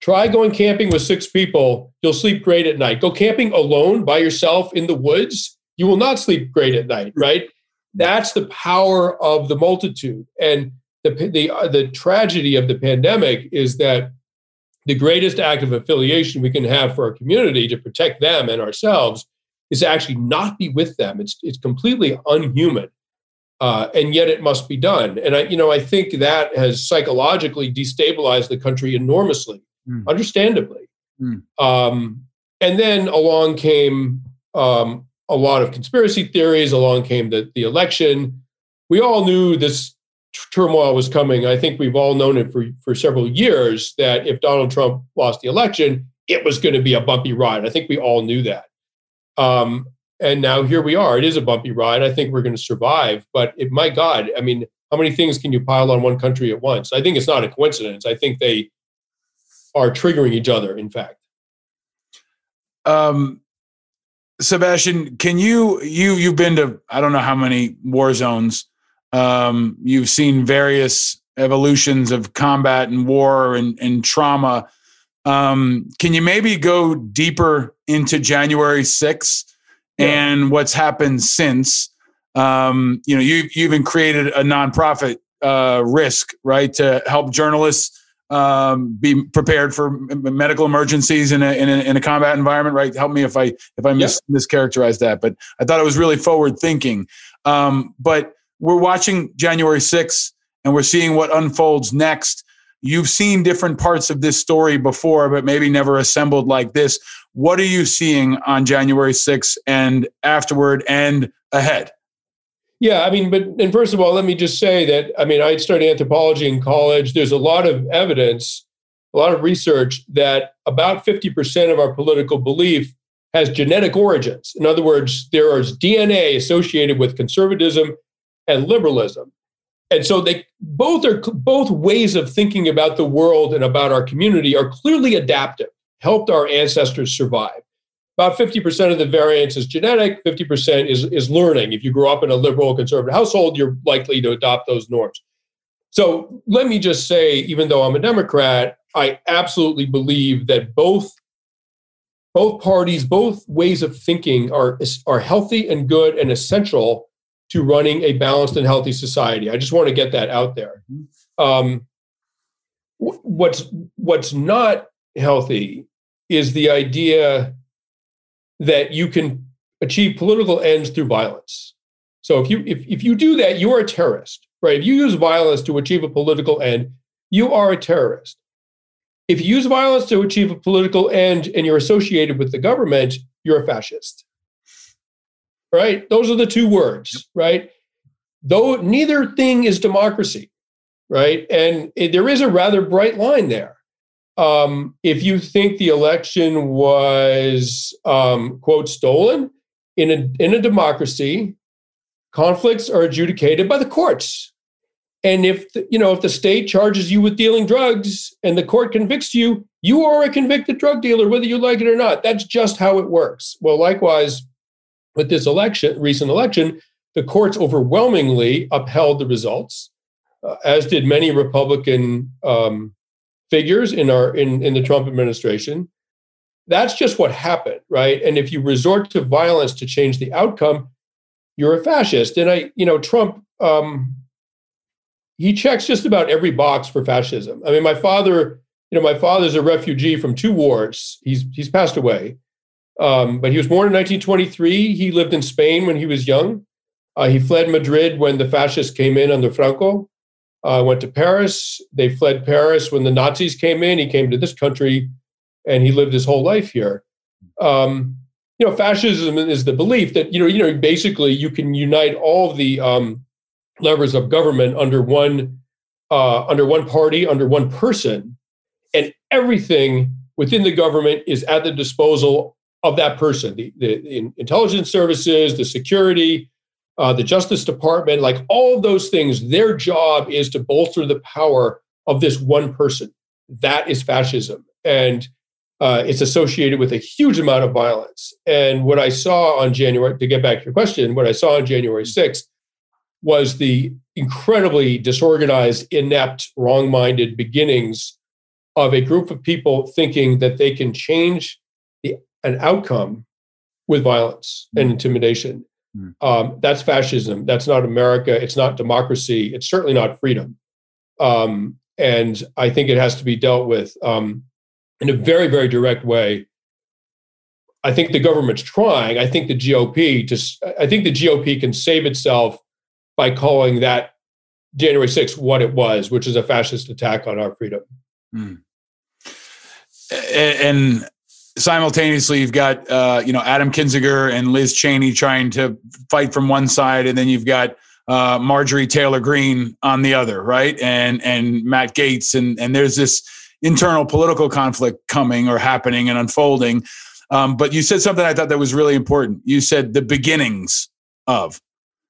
Try going camping with six people. You'll sleep great at night. Go camping alone by yourself in the woods. You will not sleep great at night, right? That's the power of the multitude. And the, the, uh, the tragedy of the pandemic is that the greatest act of affiliation we can have for our community to protect them and ourselves is actually not be with them. It's, it's completely unhuman. Uh, and yet it must be done. And I, you know, I think that has psychologically destabilized the country enormously mm. understandably. Mm. Um, and then along came um, a lot of conspiracy theories. Along came the, the election. We all knew this t- turmoil was coming. I think we've all known it for, for several years that if Donald Trump lost the election, it was going to be a bumpy ride. I think we all knew that. Um, and now here we are. It is a bumpy ride. I think we're going to survive. But it, my God, I mean, how many things can you pile on one country at once? I think it's not a coincidence. I think they are triggering each other, in fact. Um, Sebastian, can you you you've been to I don't know how many war zones. Um, you've seen various evolutions of combat and war and, and trauma. Um, can you maybe go deeper into January 6th yeah. and what's happened since? Um, you know, you, you've even created a nonprofit uh, RISC, right, to help journalists um, be prepared for medical emergencies in a, in a, in a combat environment, right? Help me if I if I mis- yep. mischaracterized that, but I thought it was really forward thinking. Um, but we're watching January 6th and we're seeing what unfolds next. You've seen different parts of this story before, but maybe never assembled like this. What are you seeing on January 6th and afterward and ahead? Yeah, I mean, but and first of all, let me just say that I mean, I studied anthropology in college. There's a lot of evidence, a lot of research that about 50% of our political belief has genetic origins. In other words, there is DNA associated with conservatism and liberalism. And so they both are both ways of thinking about the world and about our community are clearly adaptive, helped our ancestors survive about 50% of the variance is genetic, 50% is, is learning. If you grow up in a liberal conservative household, you're likely to adopt those norms. So let me just say, even though I'm a Democrat, I absolutely believe that both both parties, both ways of thinking are, are healthy and good and essential to running a balanced and healthy society. I just want to get that out there. Um, what's what's not healthy is the idea that you can achieve political ends through violence. So if you if, if you do that, you are a terrorist, right? If you use violence to achieve a political end, you are a terrorist. If you use violence to achieve a political end and you're associated with the government, you're a fascist. Right? Those are the two words, right? Though neither thing is democracy, right? And it, there is a rather bright line there um, if you think the election was um, quote stolen in a in a democracy, conflicts are adjudicated by the courts. And if the, you know if the state charges you with dealing drugs and the court convicts you, you are a convicted drug dealer, whether you like it or not. That's just how it works. Well, likewise, with this election, recent election, the courts overwhelmingly upheld the results, uh, as did many Republican um, figures in our in, in the Trump administration. That's just what happened, right? And if you resort to violence to change the outcome, you're a fascist. And I, you know, Trump, um, he checks just about every box for fascism. I mean, my father, you know, my father's a refugee from two wars. He's he's passed away, um, but he was born in 1923. He lived in Spain when he was young. Uh, he fled Madrid when the fascists came in under Franco. Uh, went to Paris. They fled Paris when the Nazis came in. He came to this country and he lived his whole life here. Um, you know, fascism is the belief that you know, you know, basically you can unite all the um, levers of government under one uh, under one party, under one person, and everything within the government is at the disposal of that person. The, the, intelligence services, the security, uh, the Justice Department, like all of those things, their job is to bolster the power of this one person. That is fascism. And uh, it's associated with a huge amount of violence. And what I saw on January, to get back to your question, what I saw on January 6th was the incredibly disorganized, inept, wrong minded beginnings of a group of people thinking that they can change an outcome with violence and hmm. intimidation. Mm. Um, that's fascism. That's not America. It's not democracy. It's certainly not freedom. Um, and I think it has to be dealt with um, in a very, very direct way. I think the government's trying. I think the GOP just. I think the GOP can save itself by calling that January 6th what it was, which is a fascist attack on our freedom. Mm. And simultaneously, you've got uh, you know Adam Kinzinger and Liz Cheney trying to fight from one side, and then you've got uh, Marjorie Taylor Greene on the other, right? And and Matt Gaetz, and and there's this internal political conflict coming or happening and unfolding. Um, but you said something I thought that was really important. You said the beginnings of.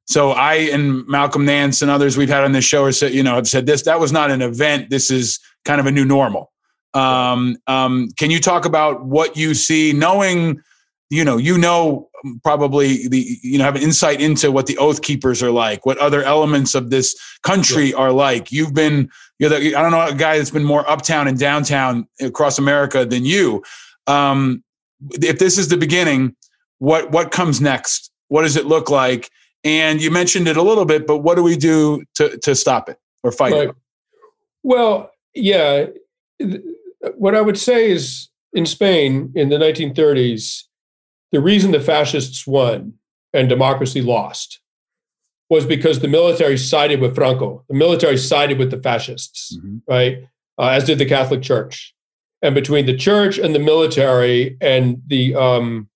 So I and Malcolm Nance and others we've had on this show are you know, have said this. That was not an event. This is kind of a new normal. Um, um, can you talk about what you see, knowing, you know, you know, probably the, you know, have an insight into what the oath keepers are like, what other elements of this country yeah. are like. You've been you're the, I don't know a guy that's been more uptown and downtown across America than you. Um, if this is the beginning, what what comes next? What does it look like? And you mentioned it a little bit, but what do we do to to stop it or fight right. it? Well, yeah. What I would say is in Spain in the 1930s, the reason the fascists won and democracy lost was because the military sided with Franco. The military sided with the fascists, mm-hmm. right? Uh, as did the Catholic Church. And between the church and the military and the um,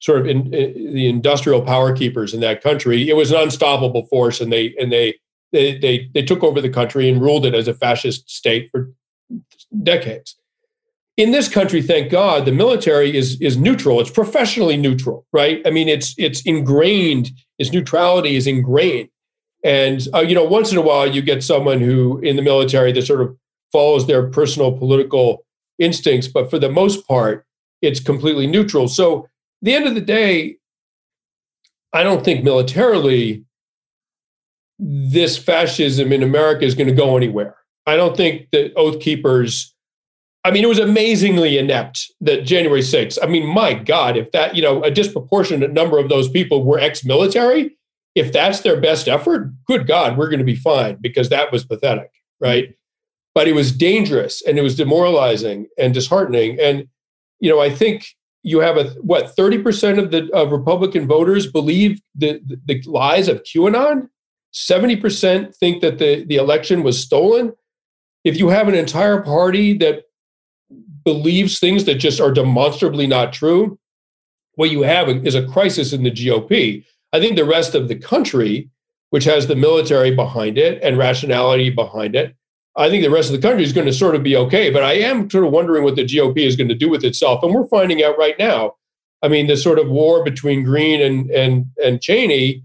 sort of in, in, the industrial power keepers in that country, it was an unstoppable force, and they and they they they, they took over the country and ruled it as a fascist state for decades in this country, thank God, the military is is neutral. It's professionally neutral, right? I mean, it's it's ingrained. Its neutrality is ingrained, and uh, you know, once in a while, you get someone who in the military that sort of follows their personal political instincts, but for the most part, it's completely neutral. So, the end of the day, I don't think militarily this fascism in America is going to go anywhere. I don't think that oath keepers I mean, it was amazingly inept that January 6th. I mean, my God, if that, you know, a disproportionate number of those people were ex military, if that's their best effort, good God, we're going to be fine because that was pathetic, right? But it was dangerous and it was demoralizing and disheartening. And, you know, I think you have a, what, 30% of the of Republican voters believe the, the, the lies of QAnon? 70% think that the, the election was stolen. If you have an entire party that believes things that just are demonstrably not true, what you have is a crisis in the GOP. I think the rest of the country, which has the military behind it and rationality behind it, I think the rest of the country is going to sort of be okay. But I am sort of wondering what the GOP is going to do with itself. And we're finding out right now. I mean, the sort of war between Greene and and and Cheney,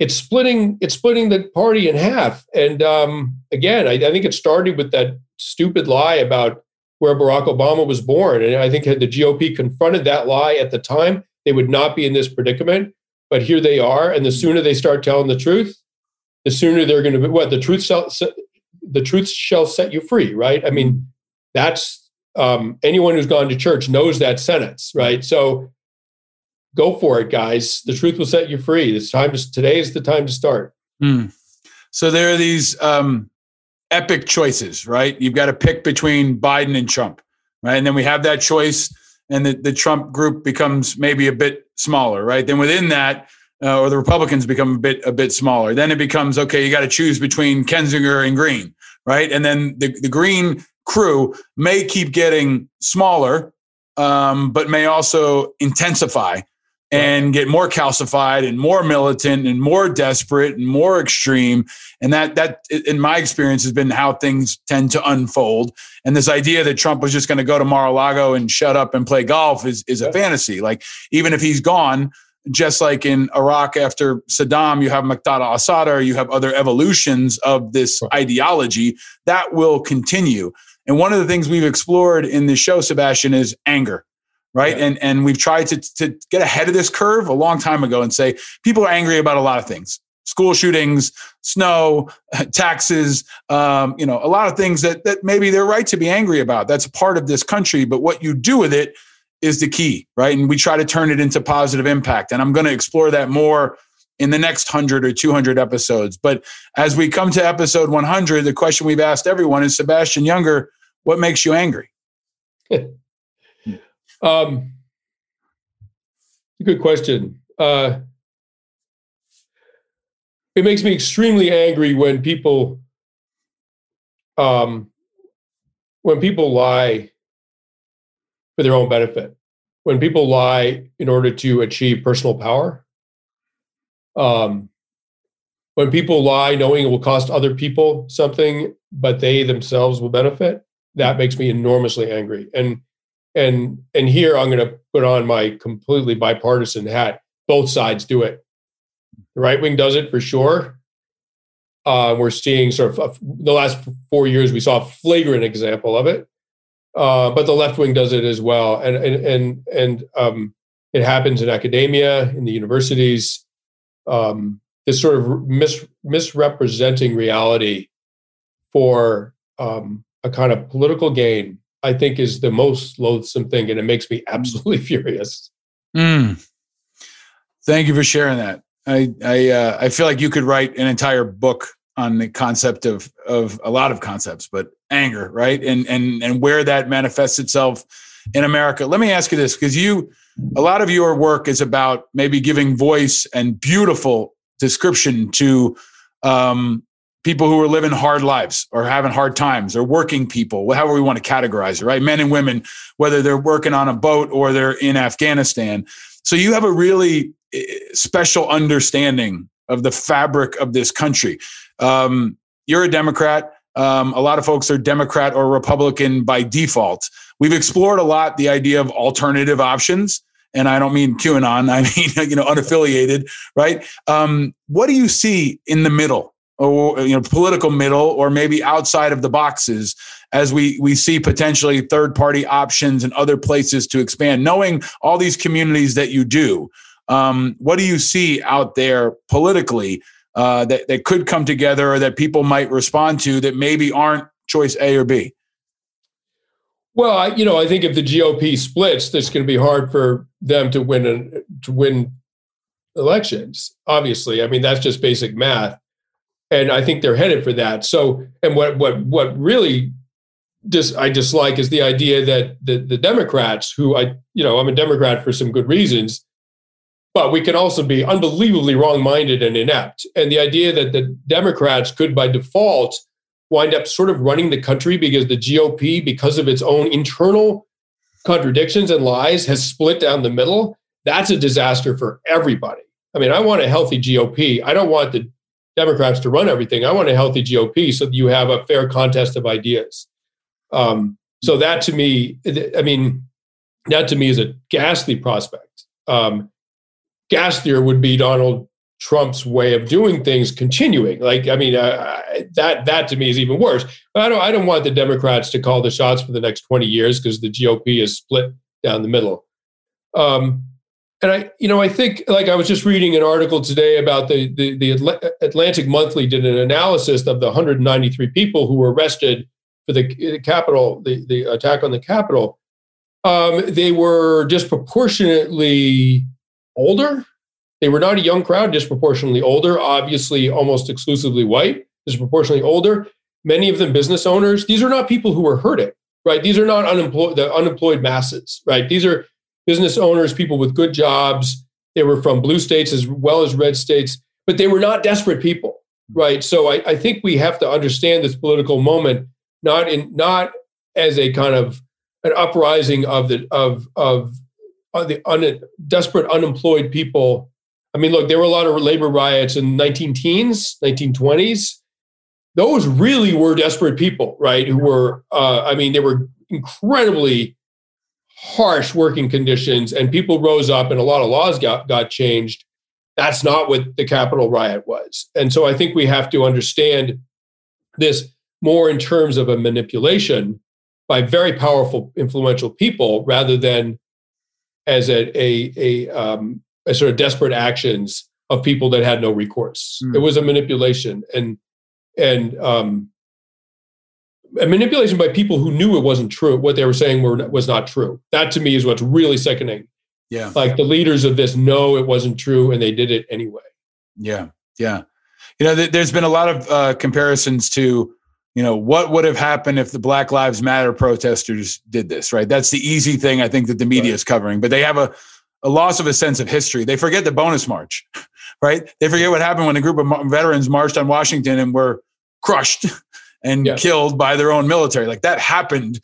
it's splitting it's splitting the party in half. And um, again, I, I think it started with that stupid lie about where Barack Obama was born. And I think had the GOP confronted that lie at the time, they would not be in this predicament. but here they are. And the sooner they start telling the truth, the sooner they're going to be what the truth shall the truth shall set you free. Right? I mean, that's um, anyone who's gone to church knows that sentence, right? So go for it, guys. The truth will set you free. It's time to today is the time to start. Mm. So there are these um, epic choices, right? You've got to pick between Biden and Trump, right? And then we have that choice, and the, the Trump group becomes maybe a bit smaller, right? Then within that, uh, or the Republicans become a bit a bit smaller. Then it becomes okay. You got to choose between Kinzinger and Greene, right? And then the the Greene crew may keep getting smaller, um, but may also intensify and get more calcified and more militant and more desperate and more extreme. And that that in my experience has been how things tend to unfold. And this idea that Trump was just going to go to Mar-a-Lago and shut up and play golf is is a fantasy. Like even if he's gone just like in Iraq after Saddam, you have Muqtada al-Sadr, you have other evolutions of this ideology that will continue. And one of the things we've explored in the show, Sebastian, is anger right? Yeah. And and we've tried to to get ahead of this curve a long time ago and say people are angry about a lot of things. School shootings, snow, taxes, um, you know, a lot of things that that maybe they're right to be angry about. That's a part of this country, but what you do with it is the key, right? And we try to turn it into positive impact. And I'm going to explore that more in the next 100 or 200 episodes. But as we come to episode 100, the question we've asked everyone is Sebastian Junger what makes you angry? Um, good question. Uh, it makes me extremely angry when people um, when people lie for their own benefit. When people lie in order to achieve personal power. Um, when people lie knowing it will cost other people something but they themselves will benefit that makes me enormously angry. And and and here i'm going to put on my completely bipartisan hat. Both sides do it. The right wing does it for sure. Uh, we're seeing sort of the last four years we saw a flagrant example of it. Uh, but the left wing does it as well. And and and, and um, it happens in academia in the universities. Um, this sort of mis- misrepresenting reality for um, a kind of political gain I think is the most loathsome thing, and it makes me absolutely furious. Mm. Thank you for sharing that. I I uh, I feel like you could write an entire book on the concept of of a lot of concepts, but anger, right, and and and where that manifests itself in America. Let me ask you this, because you, a lot of your work is about maybe giving voice and beautiful description to um, people who are living hard lives or having hard times or working people, however we want to categorize it, right? Men and women, whether they're working on a boat or they're in Afghanistan. So you have a really eh, special understanding of the fabric of this country. Um, you're a Democrat. Um, a lot of folks are Democrat or Republican by default. We've explored a lot the idea of alternative options and I don't mean QAnon, I mean you know unaffiliated, right? Um, what do you see in the middle or you know political middle or maybe outside of the boxes as we we see potentially third party options and other places to expand knowing all these communities that you do. Um, what do you see out there politically uh, that, that could come together or that people might respond to that maybe aren't choice a or b? Well I, you know i think if the gop splits it's going to be hard for them to win to win elections obviously. I mean that's just basic math and I think they're headed for that. So, and what what what really dis, I dislike is the idea that the the Democrats, who I you know I'm a Democrat for some good reasons, but we can also be unbelievably wrong-minded and inept. And the idea that the Democrats could, by default, wind up sort of running the country because the GOP, because of its own internal contradictions and lies, has split down the middle. That's a disaster for everybody. I mean, I want a healthy GOP. I don't want the Democrats to run everything. I want a healthy GOP so that you have a fair contest of ideas. Um, so that to me, I mean, that to me is a ghastly prospect. Um, ghastlier would be Donald Trump's way of doing things continuing. Like, I mean, uh, that that to me is even worse. But I don't I don't want the Democrats to call the shots for the next twenty years because the GOP is split down the middle. Um, and I, you know, I think like I was just reading an article today about the the, the Atlantic Monthly did an analysis of the 193 people who were arrested for the, Capitol, the, the attack on the Capitol. Um, they were disproportionately older. They were not a young crowd, disproportionately older, obviously almost exclusively white, disproportionately older. Many of them business owners. These are not people who were hurting, right? These are not unemployed, the unemployed masses, right? These are business owners, people with good jobs. They were from blue states as well as red states, but they were not desperate people, right? So I, I think we have to understand this political moment not in not as a kind of an uprising of the of of, of the un, desperate unemployed people. I mean, look, there were a lot of labor riots in 19 teens, 1920s. Those really were desperate people, right? Who were, uh, I mean, they were incredibly harsh working conditions, and people rose up, and a lot of laws got got changed. That's not what the Capitol riot was, and so I think we have to understand this more in terms of a manipulation by very powerful, influential people rather than as a, a, a, um, a sort of desperate actions of people that had no recourse. Mm. It was a manipulation and and um, manipulation by people who knew it wasn't true. What they were saying were, was not true. That to me is what's really sickening. Yeah, like the leaders of this know it wasn't true and they did it anyway. Yeah, yeah. You know, th- there's been a lot of uh, comparisons to you know what would have happened if the black lives matter protesters did this right that's the easy thing i think that the media right. is covering but they have a, a loss of a sense of history they forget the bonus march right they forget what happened when a group of veterans marched on washington and were crushed and killed by their own military like that happened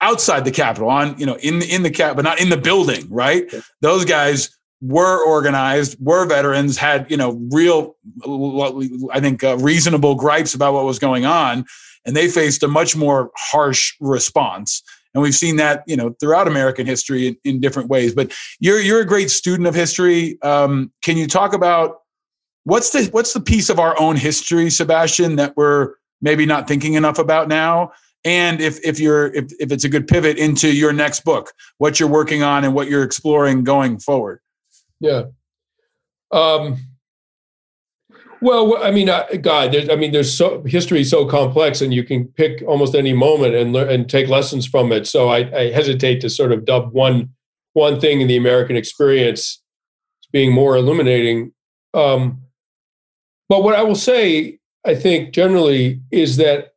outside the capitol on you know in in the cap but not in the building right those guys were organized, were veterans, had you know real, I think, uh, reasonable gripes about what was going on, and they faced a much more harsh response. And we've seen that, you know, throughout American history in, in different ways. But you're you're a great student of history. Um, can you talk about what's the what's the piece of our own history, Sebastian, that we're maybe not thinking enough about now? And if if you're if, if it's a good pivot into your next book, what you're working on and what you're exploring going forward. Yeah. Um, well, I mean, uh, God, I mean, there's so history is so complex, and you can pick almost any moment and learn and take lessons from it. So I, I, hesitate to sort of dub one one thing in the American experience as being more illuminating. Um, but what I will say, I think generally, is that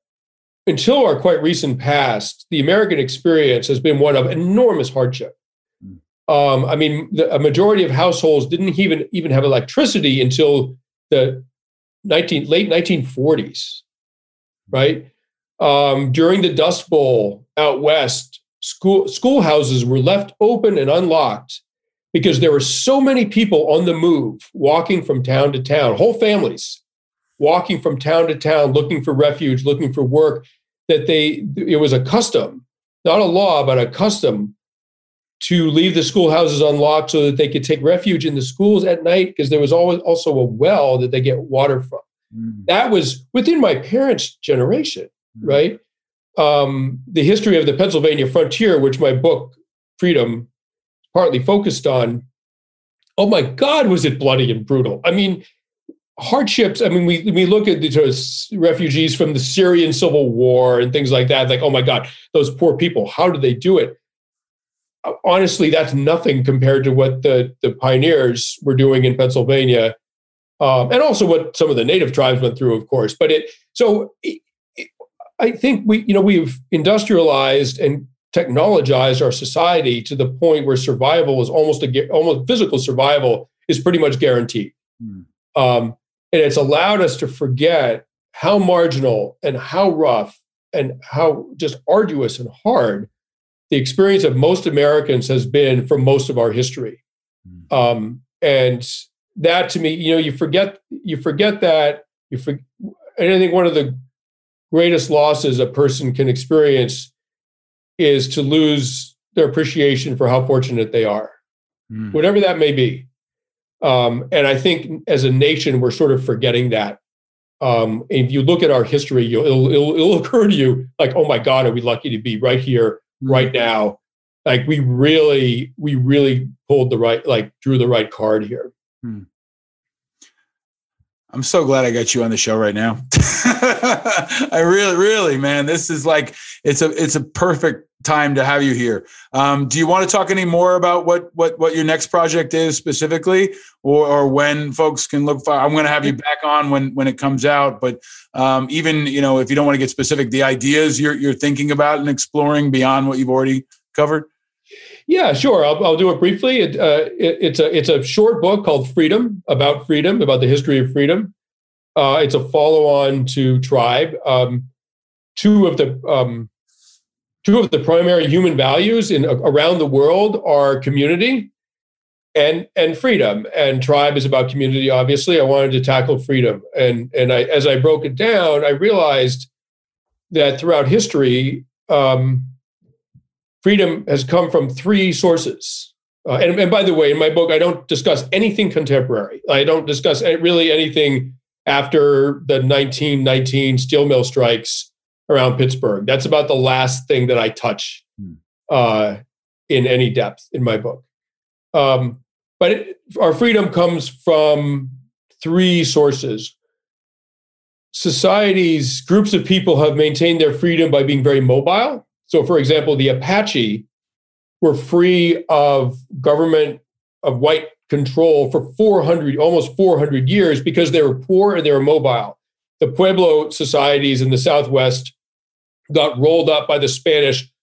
until our quite recent past, the American experience has been one of enormous hardship. Hmm. Um, I mean, the, a majority of households didn't even even have electricity until the 19, late 1940s, right? Um, during the Dust Bowl out west, school schoolhouses were left open and unlocked because there were so many people on the move, walking from town to town, whole families walking from town to town, looking for refuge, looking for work, that they it was a custom, not a law, but a custom to leave the schoolhouses unlocked so that they could take refuge in the schools at night because there was always also a well that they get water from. Mm. That was within my parents' generation, mm. right? Um, the history of the Pennsylvania frontier, which my book Freedom partly focused on. Oh my God, was it bloody and brutal? I mean, hardships. I mean, we we look at the refugees from the Syrian civil war and things like that. Like, oh my God, those poor people. How did they do it? honestly, that's nothing compared to what the, the pioneers were doing in Pennsylvania, um, and also what some of the native tribes went through, of course. But it so it, it, I think we you know we've industrialized and technologized our society to the point where survival is almost a almost physical survival is pretty much guaranteed, mm. um, and it's allowed us to forget how marginal and how rough and how just arduous and hard the experience of most Americans has been for most of our history. Hmm. Um, and that to me, you know, you forget you forget that you for, and I think one of the greatest losses a person can experience is to lose their appreciation for how fortunate they are, mm. whatever that may be. Um, and I think as a nation, we're sort of forgetting that. Um, if you look at our history, it'll, it'll, it'll occur to you like, oh my God, are we lucky to be right here right now like we really we really pulled the right like drew the right card here hmm. I'm so glad i got you on the show right now. I really really man this is like it's a it's a perfect time to have you here. Um, do you want to talk any more about what what what your next project is specifically? Or, or when folks can look for i'm going to have you back on when when it comes out but um, even you know if you don't want to get specific the ideas you're you're thinking about and exploring beyond what you've already covered yeah, sure. I'll, I'll do it briefly. It, uh, it, it's a it's a short book called Freedom about freedom, about the history of freedom. Uh, it's a follow on to Tribe. Um, two of the um, two of the primary human values in around the world are community and and freedom. And Tribe is about community. Obviously, I wanted to tackle freedom, and and I, as I broke it down, I realized that throughout history. Um, freedom has come from three sources. Uh, and, and, by the way, in my book, I don't discuss anything contemporary. I don't discuss really anything after the 1919 steel mill strikes around Pittsburgh. That's about the last thing that I touch hmm. uh, in any depth in my book. Um, but it, our freedom comes from three sources. Societies, groups of people have maintained their freedom by being very mobile so, for example, the Apache were free of government of white control for 400, almost 400 years because they were poor and they were mobile. The Pueblo societies in the Southwest got rolled up by the Spanish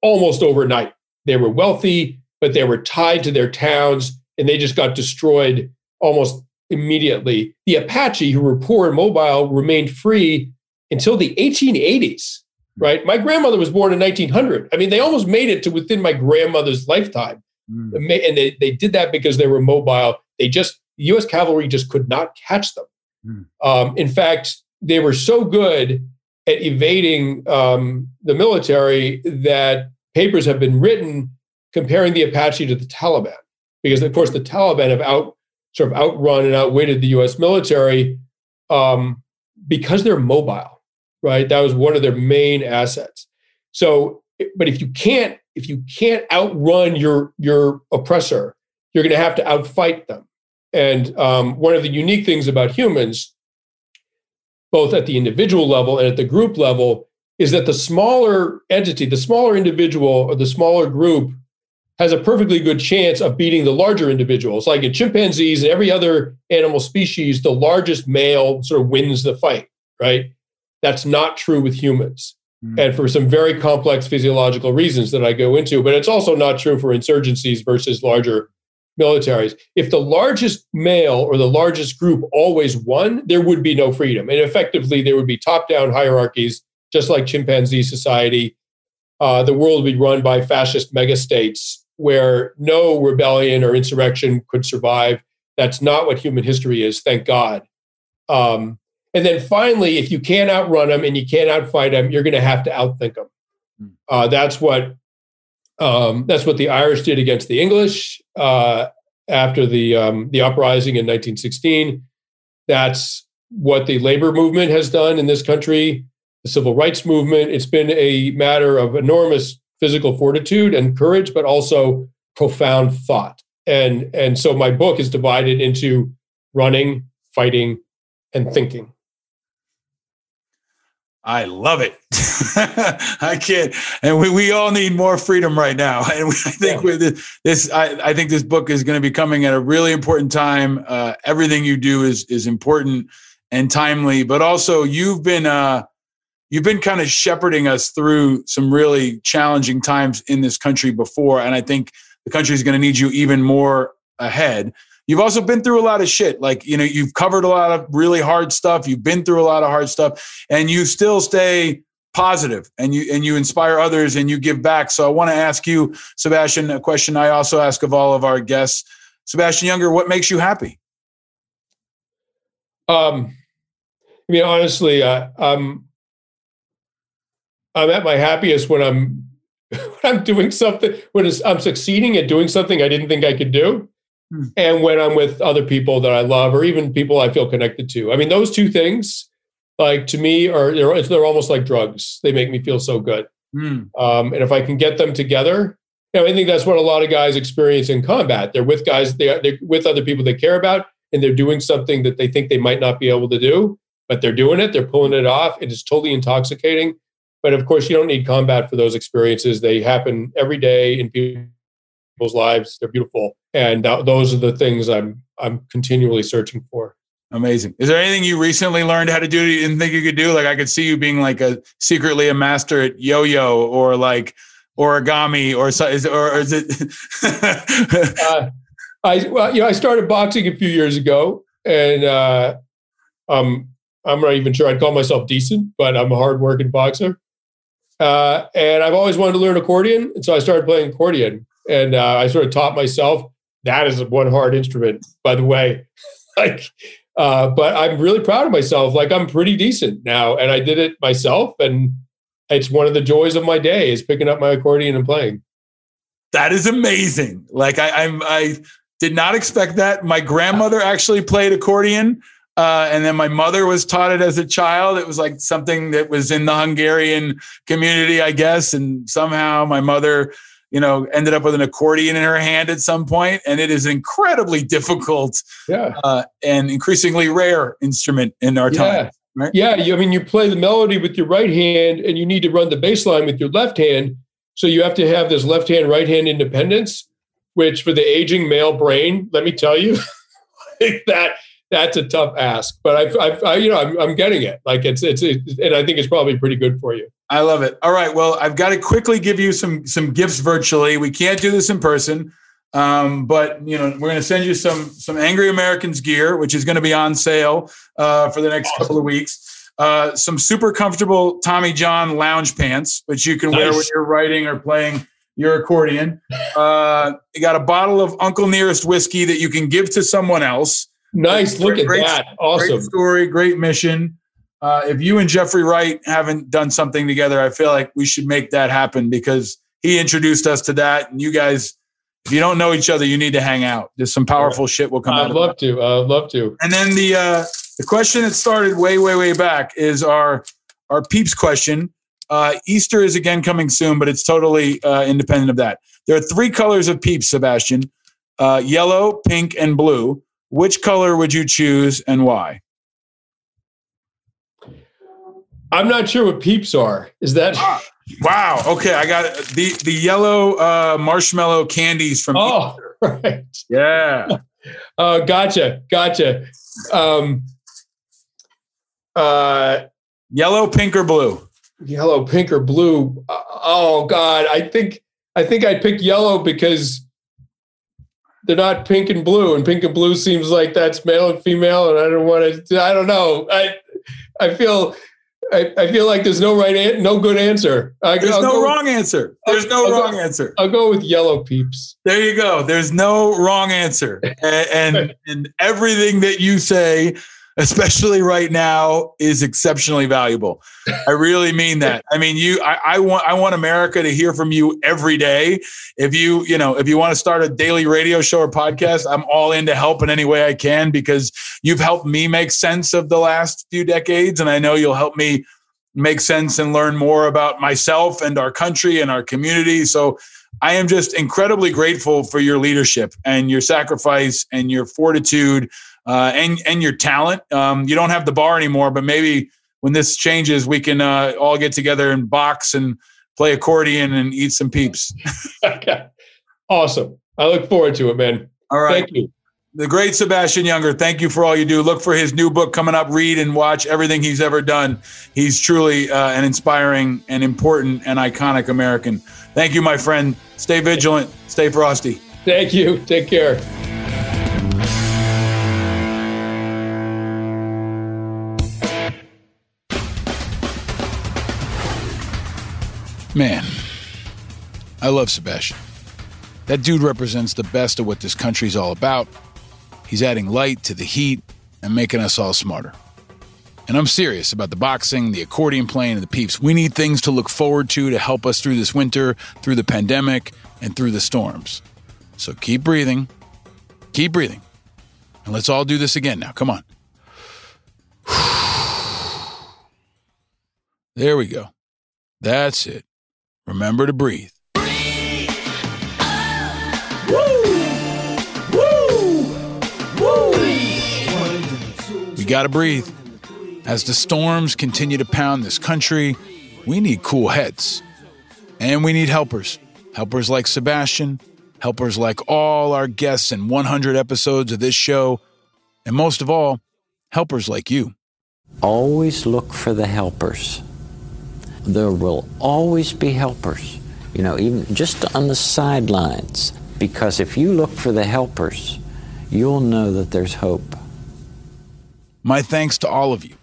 almost overnight. They were wealthy, but they were tied to their towns and they just got destroyed almost immediately. The Apache, who were poor and mobile, remained free until the 1880s right? My grandmother was born in 1900. I mean, they almost made it to within my grandmother's lifetime. Mm. And they, they did that because they were mobile. They just, US cavalry just could not catch them. Mm. Um, in fact, they were so good at evading um, the military that papers have been written comparing the Apache to the Taliban. Because, of course, the Taliban have out, sort of outrun and outwitted the US military um, because they're mobile right? That was one of their main assets. So, but if you can't, if you can't outrun your your oppressor, you're going to have to outfight them. And um, one of the unique things about humans, both at the individual level and at the group level, is that the smaller entity, the smaller individual or the smaller group has a perfectly good chance of beating the larger individuals. Like in chimpanzees and every other animal species, the largest male sort of wins the fight, right? That's not true with humans. Mm. And for some very complex physiological reasons that I go into, but it's also not true for insurgencies versus larger militaries. If the largest male or the largest group always won, there would be no freedom. And effectively, there would be top down hierarchies, just like chimpanzee society. Uh, the world would be run by fascist megastates where no rebellion or insurrection could survive. That's not what human history is, thank God. Um, and then finally, if you can't outrun them and you can't outfight them, you're going to have to outthink them. Hmm. Uh, that's what um, that's what the Irish did against the English uh, after the um, the uprising in 1916. That's what the labor movement has done in this country. The civil rights movement. It's been a matter of enormous physical fortitude and courage, but also profound thought. And and so my book is divided into running, fighting, and thinking. I love it. I can't, and we, we all need more freedom right now. And we, I think yeah. with this, I, I think this book is going to be coming at a really important time. Uh, everything you do is is important and timely, but also you've been uh, you've been kind of shepherding us through some really challenging times in this country before, and I think the country is going to need you even more ahead. You've also been through a lot of shit. Like, you know, you've covered a lot of really hard stuff. You've been through a lot of hard stuff and you still stay positive and you and you inspire others and you give back. So I want to ask you, Sebastian, a question I also ask of all of our guests. Sebastian Junger, what makes you happy? Um, I mean, honestly, I'm I'm at my happiest when I'm when I'm doing something when I'm succeeding at doing something I didn't think I could do. Hmm. and when I'm with other people that I love or even people I feel connected to. I mean, those two things, like to me, are they're, they're almost like drugs. They make me feel so good. Mm. Um, and if I can get them together, And I think that's what a lot of guys experience in combat. They're with guys, they're, they're with other people they care about, and they're doing something that they think they might not be able to do, but they're doing it. They're pulling it off. It is totally intoxicating. But of course, you don't need combat for those experiences. They happen every day in people's lives. They're beautiful, and th- those are the things I'm I'm continually searching for. Amazing. Is there anything you recently learned how to do that you didn't think you could do? Like I could see you being like a secretly a master at yo-yo or like origami or so, is, or is it? uh, I well, you know, I started boxing a few years ago, and uh, um, I'm not even sure I'd call myself decent, but I'm a hardworking boxer. Uh, and I've always wanted to learn accordion, and so I started playing accordion, and uh, I sort of taught myself. That is one hard instrument, by the way. like uh, but I'm really proud of myself. Like I'm pretty decent now, and I did it myself, and it's one of the joys of my day is picking up my accordion and playing. That is amazing. Like I, I'm, I did not expect that. My grandmother actually played accordion, uh, and then my mother was taught it as a child. It was like something that was in the Hungarian community, I guess, and somehow my mother you know, ended up with an accordion in her hand at some point, and it is incredibly difficult, yeah, uh, and increasingly rare instrument in our yeah. time. Right? Yeah, you, I mean, you play the melody with your right hand, and you need to run the bass line with your left hand. So you have to have this left hand, right hand independence, which for the aging male brain, let me tell you, that that's a tough ask. But I've, I've I, you know, I'm, I'm getting it. Like it's, it's, it's, and I think it's probably pretty good for you. I love it. All right. Well, I've got to quickly give you some some gifts virtually. We can't do this in person, um, but you know we're going to send you some some Angry Americans gear, which is going to be on sale uh, for the next awesome. couple of weeks. Uh, some super comfortable Tommy John lounge pants, which you can nice. wear when you're writing or playing your accordion. Uh, you got a bottle of Uncle Nearest whiskey that you can give to someone else. Nice. Look great, at that. Awesome. Great story. Great mission. Uh, if you and Jeffrey Wright haven't done something together, I feel like we should make that happen because he introduced us to that. And you guys, if you don't know each other, you need to hang out. There's some powerful shit will come I'd out. I'd love to. I'd love to. And then the uh, the question that started way, way, way back is our our peeps question. Uh, Easter is again coming soon, but it's totally uh, independent of that. There are three colors of peeps, Sebastian: uh, yellow, pink, and blue. Which color would you choose, and why? I'm not sure what peeps are. Is that? Ah, wow. Okay, I got it. the the yellow uh, marshmallow candies from. Oh, right. Yeah. uh, gotcha. Gotcha. Um, uh, yellow, pink, or blue? Yellow, pink, or blue? Uh, oh God, I think I think I'd pick yellow because they're not pink and blue, and pink and blue seems like that's male and female, and I don't want to. I don't know. I I feel I, I, feel like there's no right, an- no good answer. I, there's I'll no wrong with, answer. There's no I'll wrong go, answer. I'll go with yellow peeps. There you go. There's no wrong answer, and, and, and everything that you say especially right now, is exceptionally valuable. I really mean that. I mean, you, I, I, want, I want America to hear from you every day. If you, you know, if you want to start a daily radio show or podcast, I'm all in to help in any way I can because you've helped me make sense of the last few decades, and I know you'll help me make sense and learn more about myself and our country and our community. So. I am just incredibly grateful for your leadership and your sacrifice and your fortitude uh, and and your talent. Um, you don't have the bar anymore, but maybe when this changes, we can uh, all get together and box and play accordion and eat some peeps. okay. Awesome. I look forward to it, man. All right. Thank you. The great Sebastian Junger, thank you for all you do. Look for his new book coming up. Read and watch everything he's ever done. He's truly uh, an inspiring and important and iconic American. Thank you, my friend. Stay vigilant. Stay frosty. Thank you. Take care. Man, I love Sebastian. That dude represents the best of what this country's all about. He's adding light to the heat and making us all smarter. And I'm serious about the boxing, the accordion playing, and the peeps. We need things to look forward to to help us through this winter, through the pandemic, and through the storms. So keep breathing, keep breathing, and let's all do this again now. Come on. There we go. That's it remember to breathe. We gotta breathe. As the storms continue to pound this country, we need cool heads. And we need helpers. Helpers like Sebastian, helpers like all our guests in 100 episodes of this show, and most of all, helpers like you. Always look for the helpers. There will always be helpers, you know, even just on the sidelines. Because if you look for the helpers, you'll know that there's hope. My thanks to all of you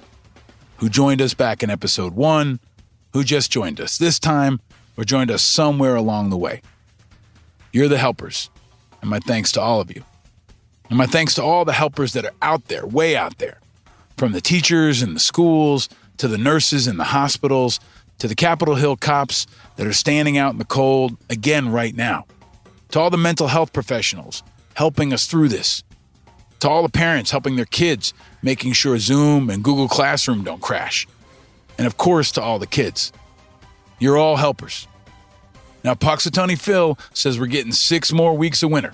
who joined us back in episode one, who just joined us this time, or joined us somewhere along the way. You're the helpers, and my thanks to all of you. And my thanks to all the helpers that are out there, way out there, from the teachers in the schools to the nurses in the hospitals to the Capitol Hill cops that are standing out in the cold again right now, to all the mental health professionals helping us through this, to all the parents helping their kids, making sure Zoom and Google Classroom don't crash, and of course to all the kids. You're all helpers. Now, Punxsutawney Phil says we're getting six more weeks of winter.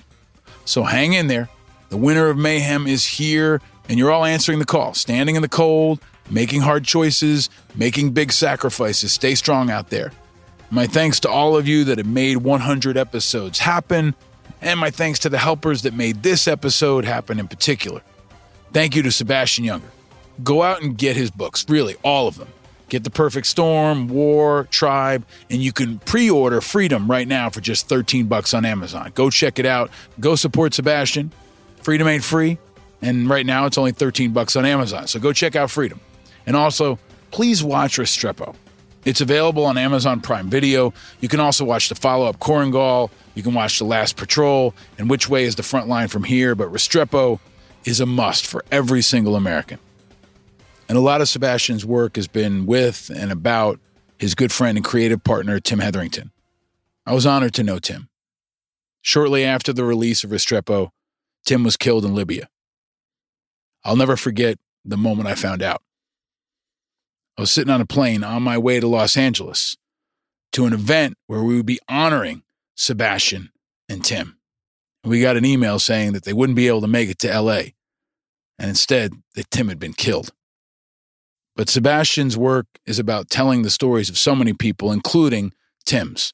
So hang in there. The winter of mayhem is here, and you're all answering the call, standing in the cold, making hard choices, making big sacrifices. Stay strong out there. My thanks to all of you that have made 100 episodes happen, and my thanks to the helpers that made this episode happen in particular. Thank you to Sebastian Junger. Go out and get his books, really, all of them. Get The Perfect Storm, War, Tribe, and you can pre-order Freedom right now for just 13 bucks on Amazon. Go check it out. Go support Sebastian. Freedom ain't free, and right now it's only 13 bucks on Amazon. So go check out Freedom. And also, please watch Restrepo. It's available on Amazon Prime Video. You can also watch the follow-up Korengal. You can watch The Last Patrol and Which Way is the Front Line from Here. But Restrepo is a must for every single American. And a lot of Sebastian's work has been with and about his good friend and creative partner, Tim Hetherington. I was honored to know Tim. Shortly after the release of Restrepo, Tim was killed in Libya. I'll never forget the moment I found out. I was sitting on a plane on my way to Los Angeles to an event where we would be honoring Sebastian and Tim. We got an email saying that they wouldn't be able to make it to LA, and instead, that Tim had been killed. But Sebastian's work is about telling the stories of so many people, including Tim's.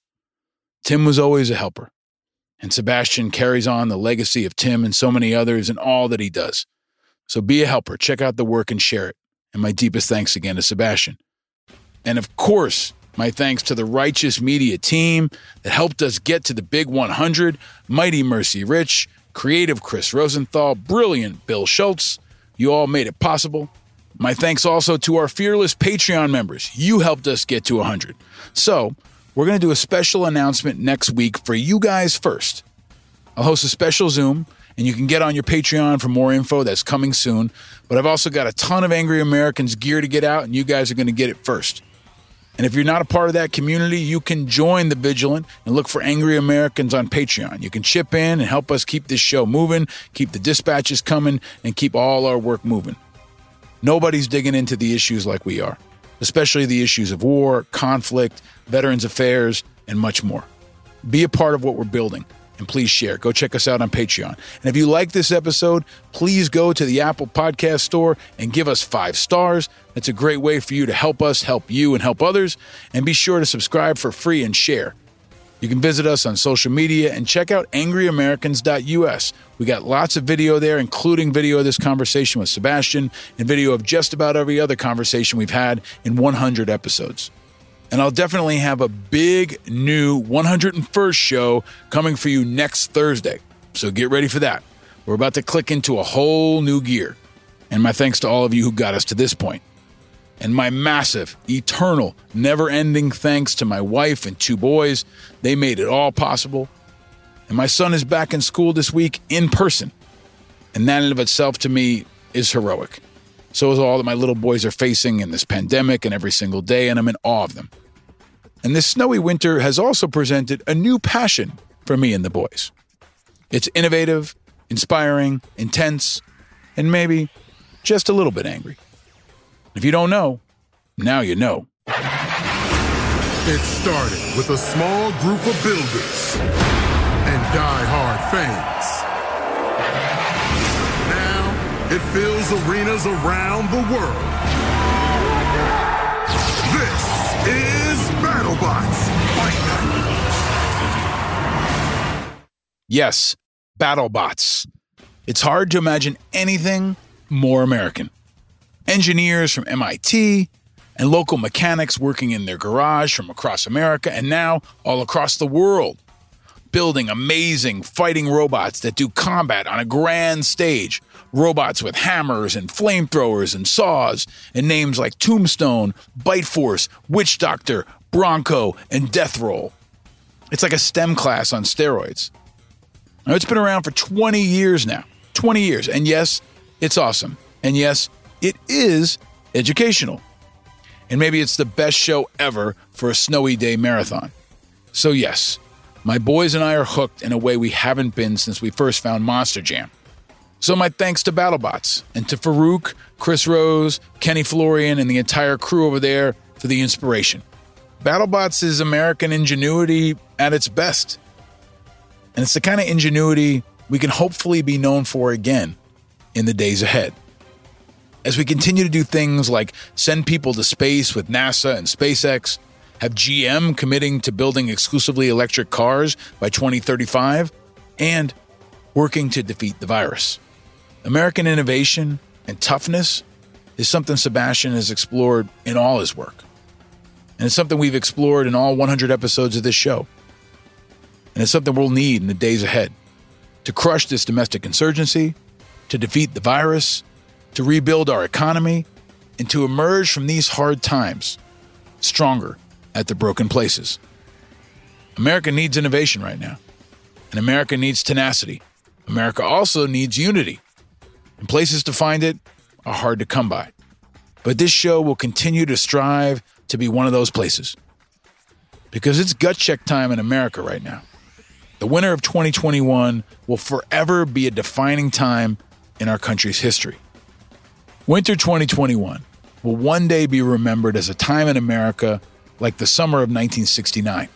Tim was always a helper, and Sebastian carries on the legacy of Tim and so many others in all that he does. So be a helper, check out the work and share it. And my deepest thanks again to Sebastian. And of course, my thanks to the Righteous Media team that helped us get to the big 100 Mighty Mercy Rich, creative Chris Rosenthal, brilliant Bill Schultz. You all made it possible. My thanks also to our fearless Patreon members. You helped us get to 100. So, we're going to do a special announcement next week for you guys first. I'll host a special Zoom, and you can get on your Patreon for more info that's coming soon. But I've also got a ton of Angry Americans gear to get out, and you guys are going to get it first. And if you're not a part of that community, you can join the Vigilant and look for Angry Americans on Patreon. You can chip in and help us keep this show moving, keep the dispatches coming, and keep all our work moving. Nobody's digging into the issues like we are, especially the issues of war, conflict, veterans affairs, and much more. Be a part of what we're building and please share. Go check us out on Patreon. And if you like this episode, please go to the Apple Podcast Store and give us five stars. That's a great way for you to help us help you and help others. And be sure to subscribe for free and share. You can visit us on social media and check out angryamericans.us. We got lots of video there, including video of this conversation with Sebastian and video of just about every other conversation we've had in 100 episodes. And I'll definitely have a big new 101st show coming for you next Thursday. So get ready for that. We're about to click into a whole new gear. And my thanks to all of you who got us to this point. And my massive, eternal, never ending thanks to my wife and two boys. They made it all possible. And my son is back in school this week in person. And that in of itself to me is heroic. So is all that my little boys are facing in this pandemic and every single day, and I'm in awe of them. And this snowy winter has also presented a new passion for me and the boys. It's innovative, inspiring, intense, and maybe just a little bit angry. If you don't know, now you know. It started with a small group of builders and die-hard fans. It fills arenas around the world. This is BattleBots. Yes, BattleBots. It's hard to imagine anything more American. Engineers from MIT and local mechanics working in their garage from across America and now all across the world, building amazing fighting robots that do combat on a grand stage. Robots with hammers and flamethrowers and saws, and names like Tombstone, Bite Force, Witch Doctor, Bronco, and Death Roll. It's like a STEM class on steroids. Now, it's been around for 20 years now. 20 years. And yes, it's awesome. And yes, it is educational. And maybe it's the best show ever for a snowy day marathon. So, yes, my boys and I are hooked in a way we haven't been since we first found Monster Jam. So, my thanks to BattleBots and to Faruq, Chris Rose, Kenny Florian, and the entire crew over there for the inspiration. BattleBots is American ingenuity at its best. And it's the kind of ingenuity we can hopefully be known for again in the days ahead. As we continue to do things like send people to space with NASA and SpaceX, have GM committing to building exclusively electric cars by 2035, and working to defeat the virus. American innovation and toughness is something Sebastian has explored in all his work. And it's something we've explored in all 100 episodes of this show. And it's something we'll need in the days ahead to crush this domestic insurgency, to defeat the virus, to rebuild our economy, and to emerge from these hard times stronger at the broken places. America needs innovation right now, and America needs tenacity. America also needs unity, and places to find it are hard to come by. But this show will continue to strive to be one of those places because it's gut check time in America right now. The winter of 2021 will forever be a defining time in our country's history. Winter 2021 will one day be remembered as a time in America like the summer of 1969.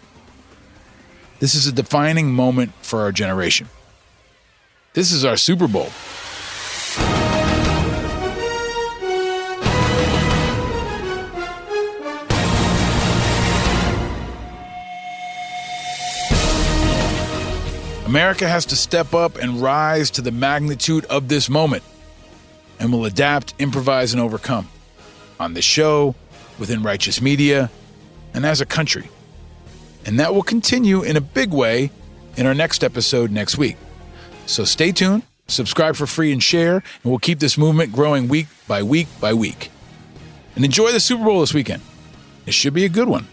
This is a defining moment for our generation. This is our Super Bowl. America has to step up and rise to the magnitude of this moment and will adapt, improvise, and overcome on the show, within righteous media, and as a country. And that will continue in a big way in our next episode next week. So stay tuned, subscribe for free, and share, and we'll keep this movement growing week by week by week. And enjoy the Super Bowl this weekend. It should be a good one.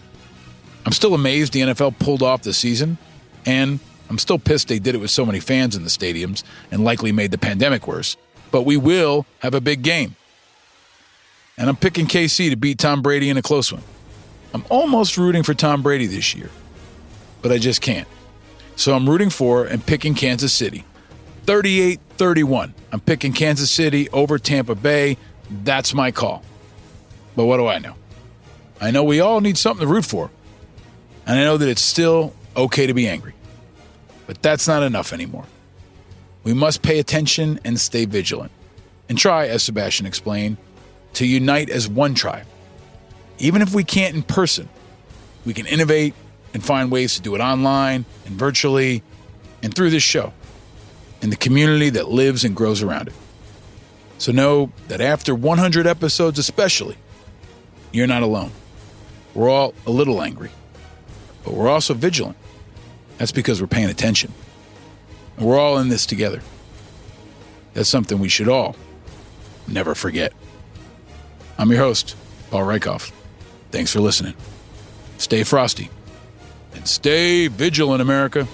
I'm still amazed the NFL pulled off the season, and I'm still pissed they did it with so many fans in the stadiums and likely made the pandemic worse. But we will have a big game. And I'm picking KC to beat Tom Brady in a close one. I'm almost rooting for Tom Brady this year, but I just can't. So I'm rooting for and picking Kansas City. 38 31. I'm picking Kansas City over Tampa Bay. That's my call. But what do I know? I know we all need something to root for. And I know that it's still okay to be angry. But that's not enough anymore. We must pay attention and stay vigilant. And try, as Sebastian explained, to unite as one tribe. Even if we can't in person, we can innovate and find ways to do it online and virtually and through this show and the community that lives and grows around it. So know that after 100 episodes, especially, you're not alone. We're all a little angry, but we're also vigilant. That's because we're paying attention. We're all in this together. That's something we should all never forget. I'm your host, Paul Rieckhoff. Thanks for listening. Stay frosty and stay vigilant, America.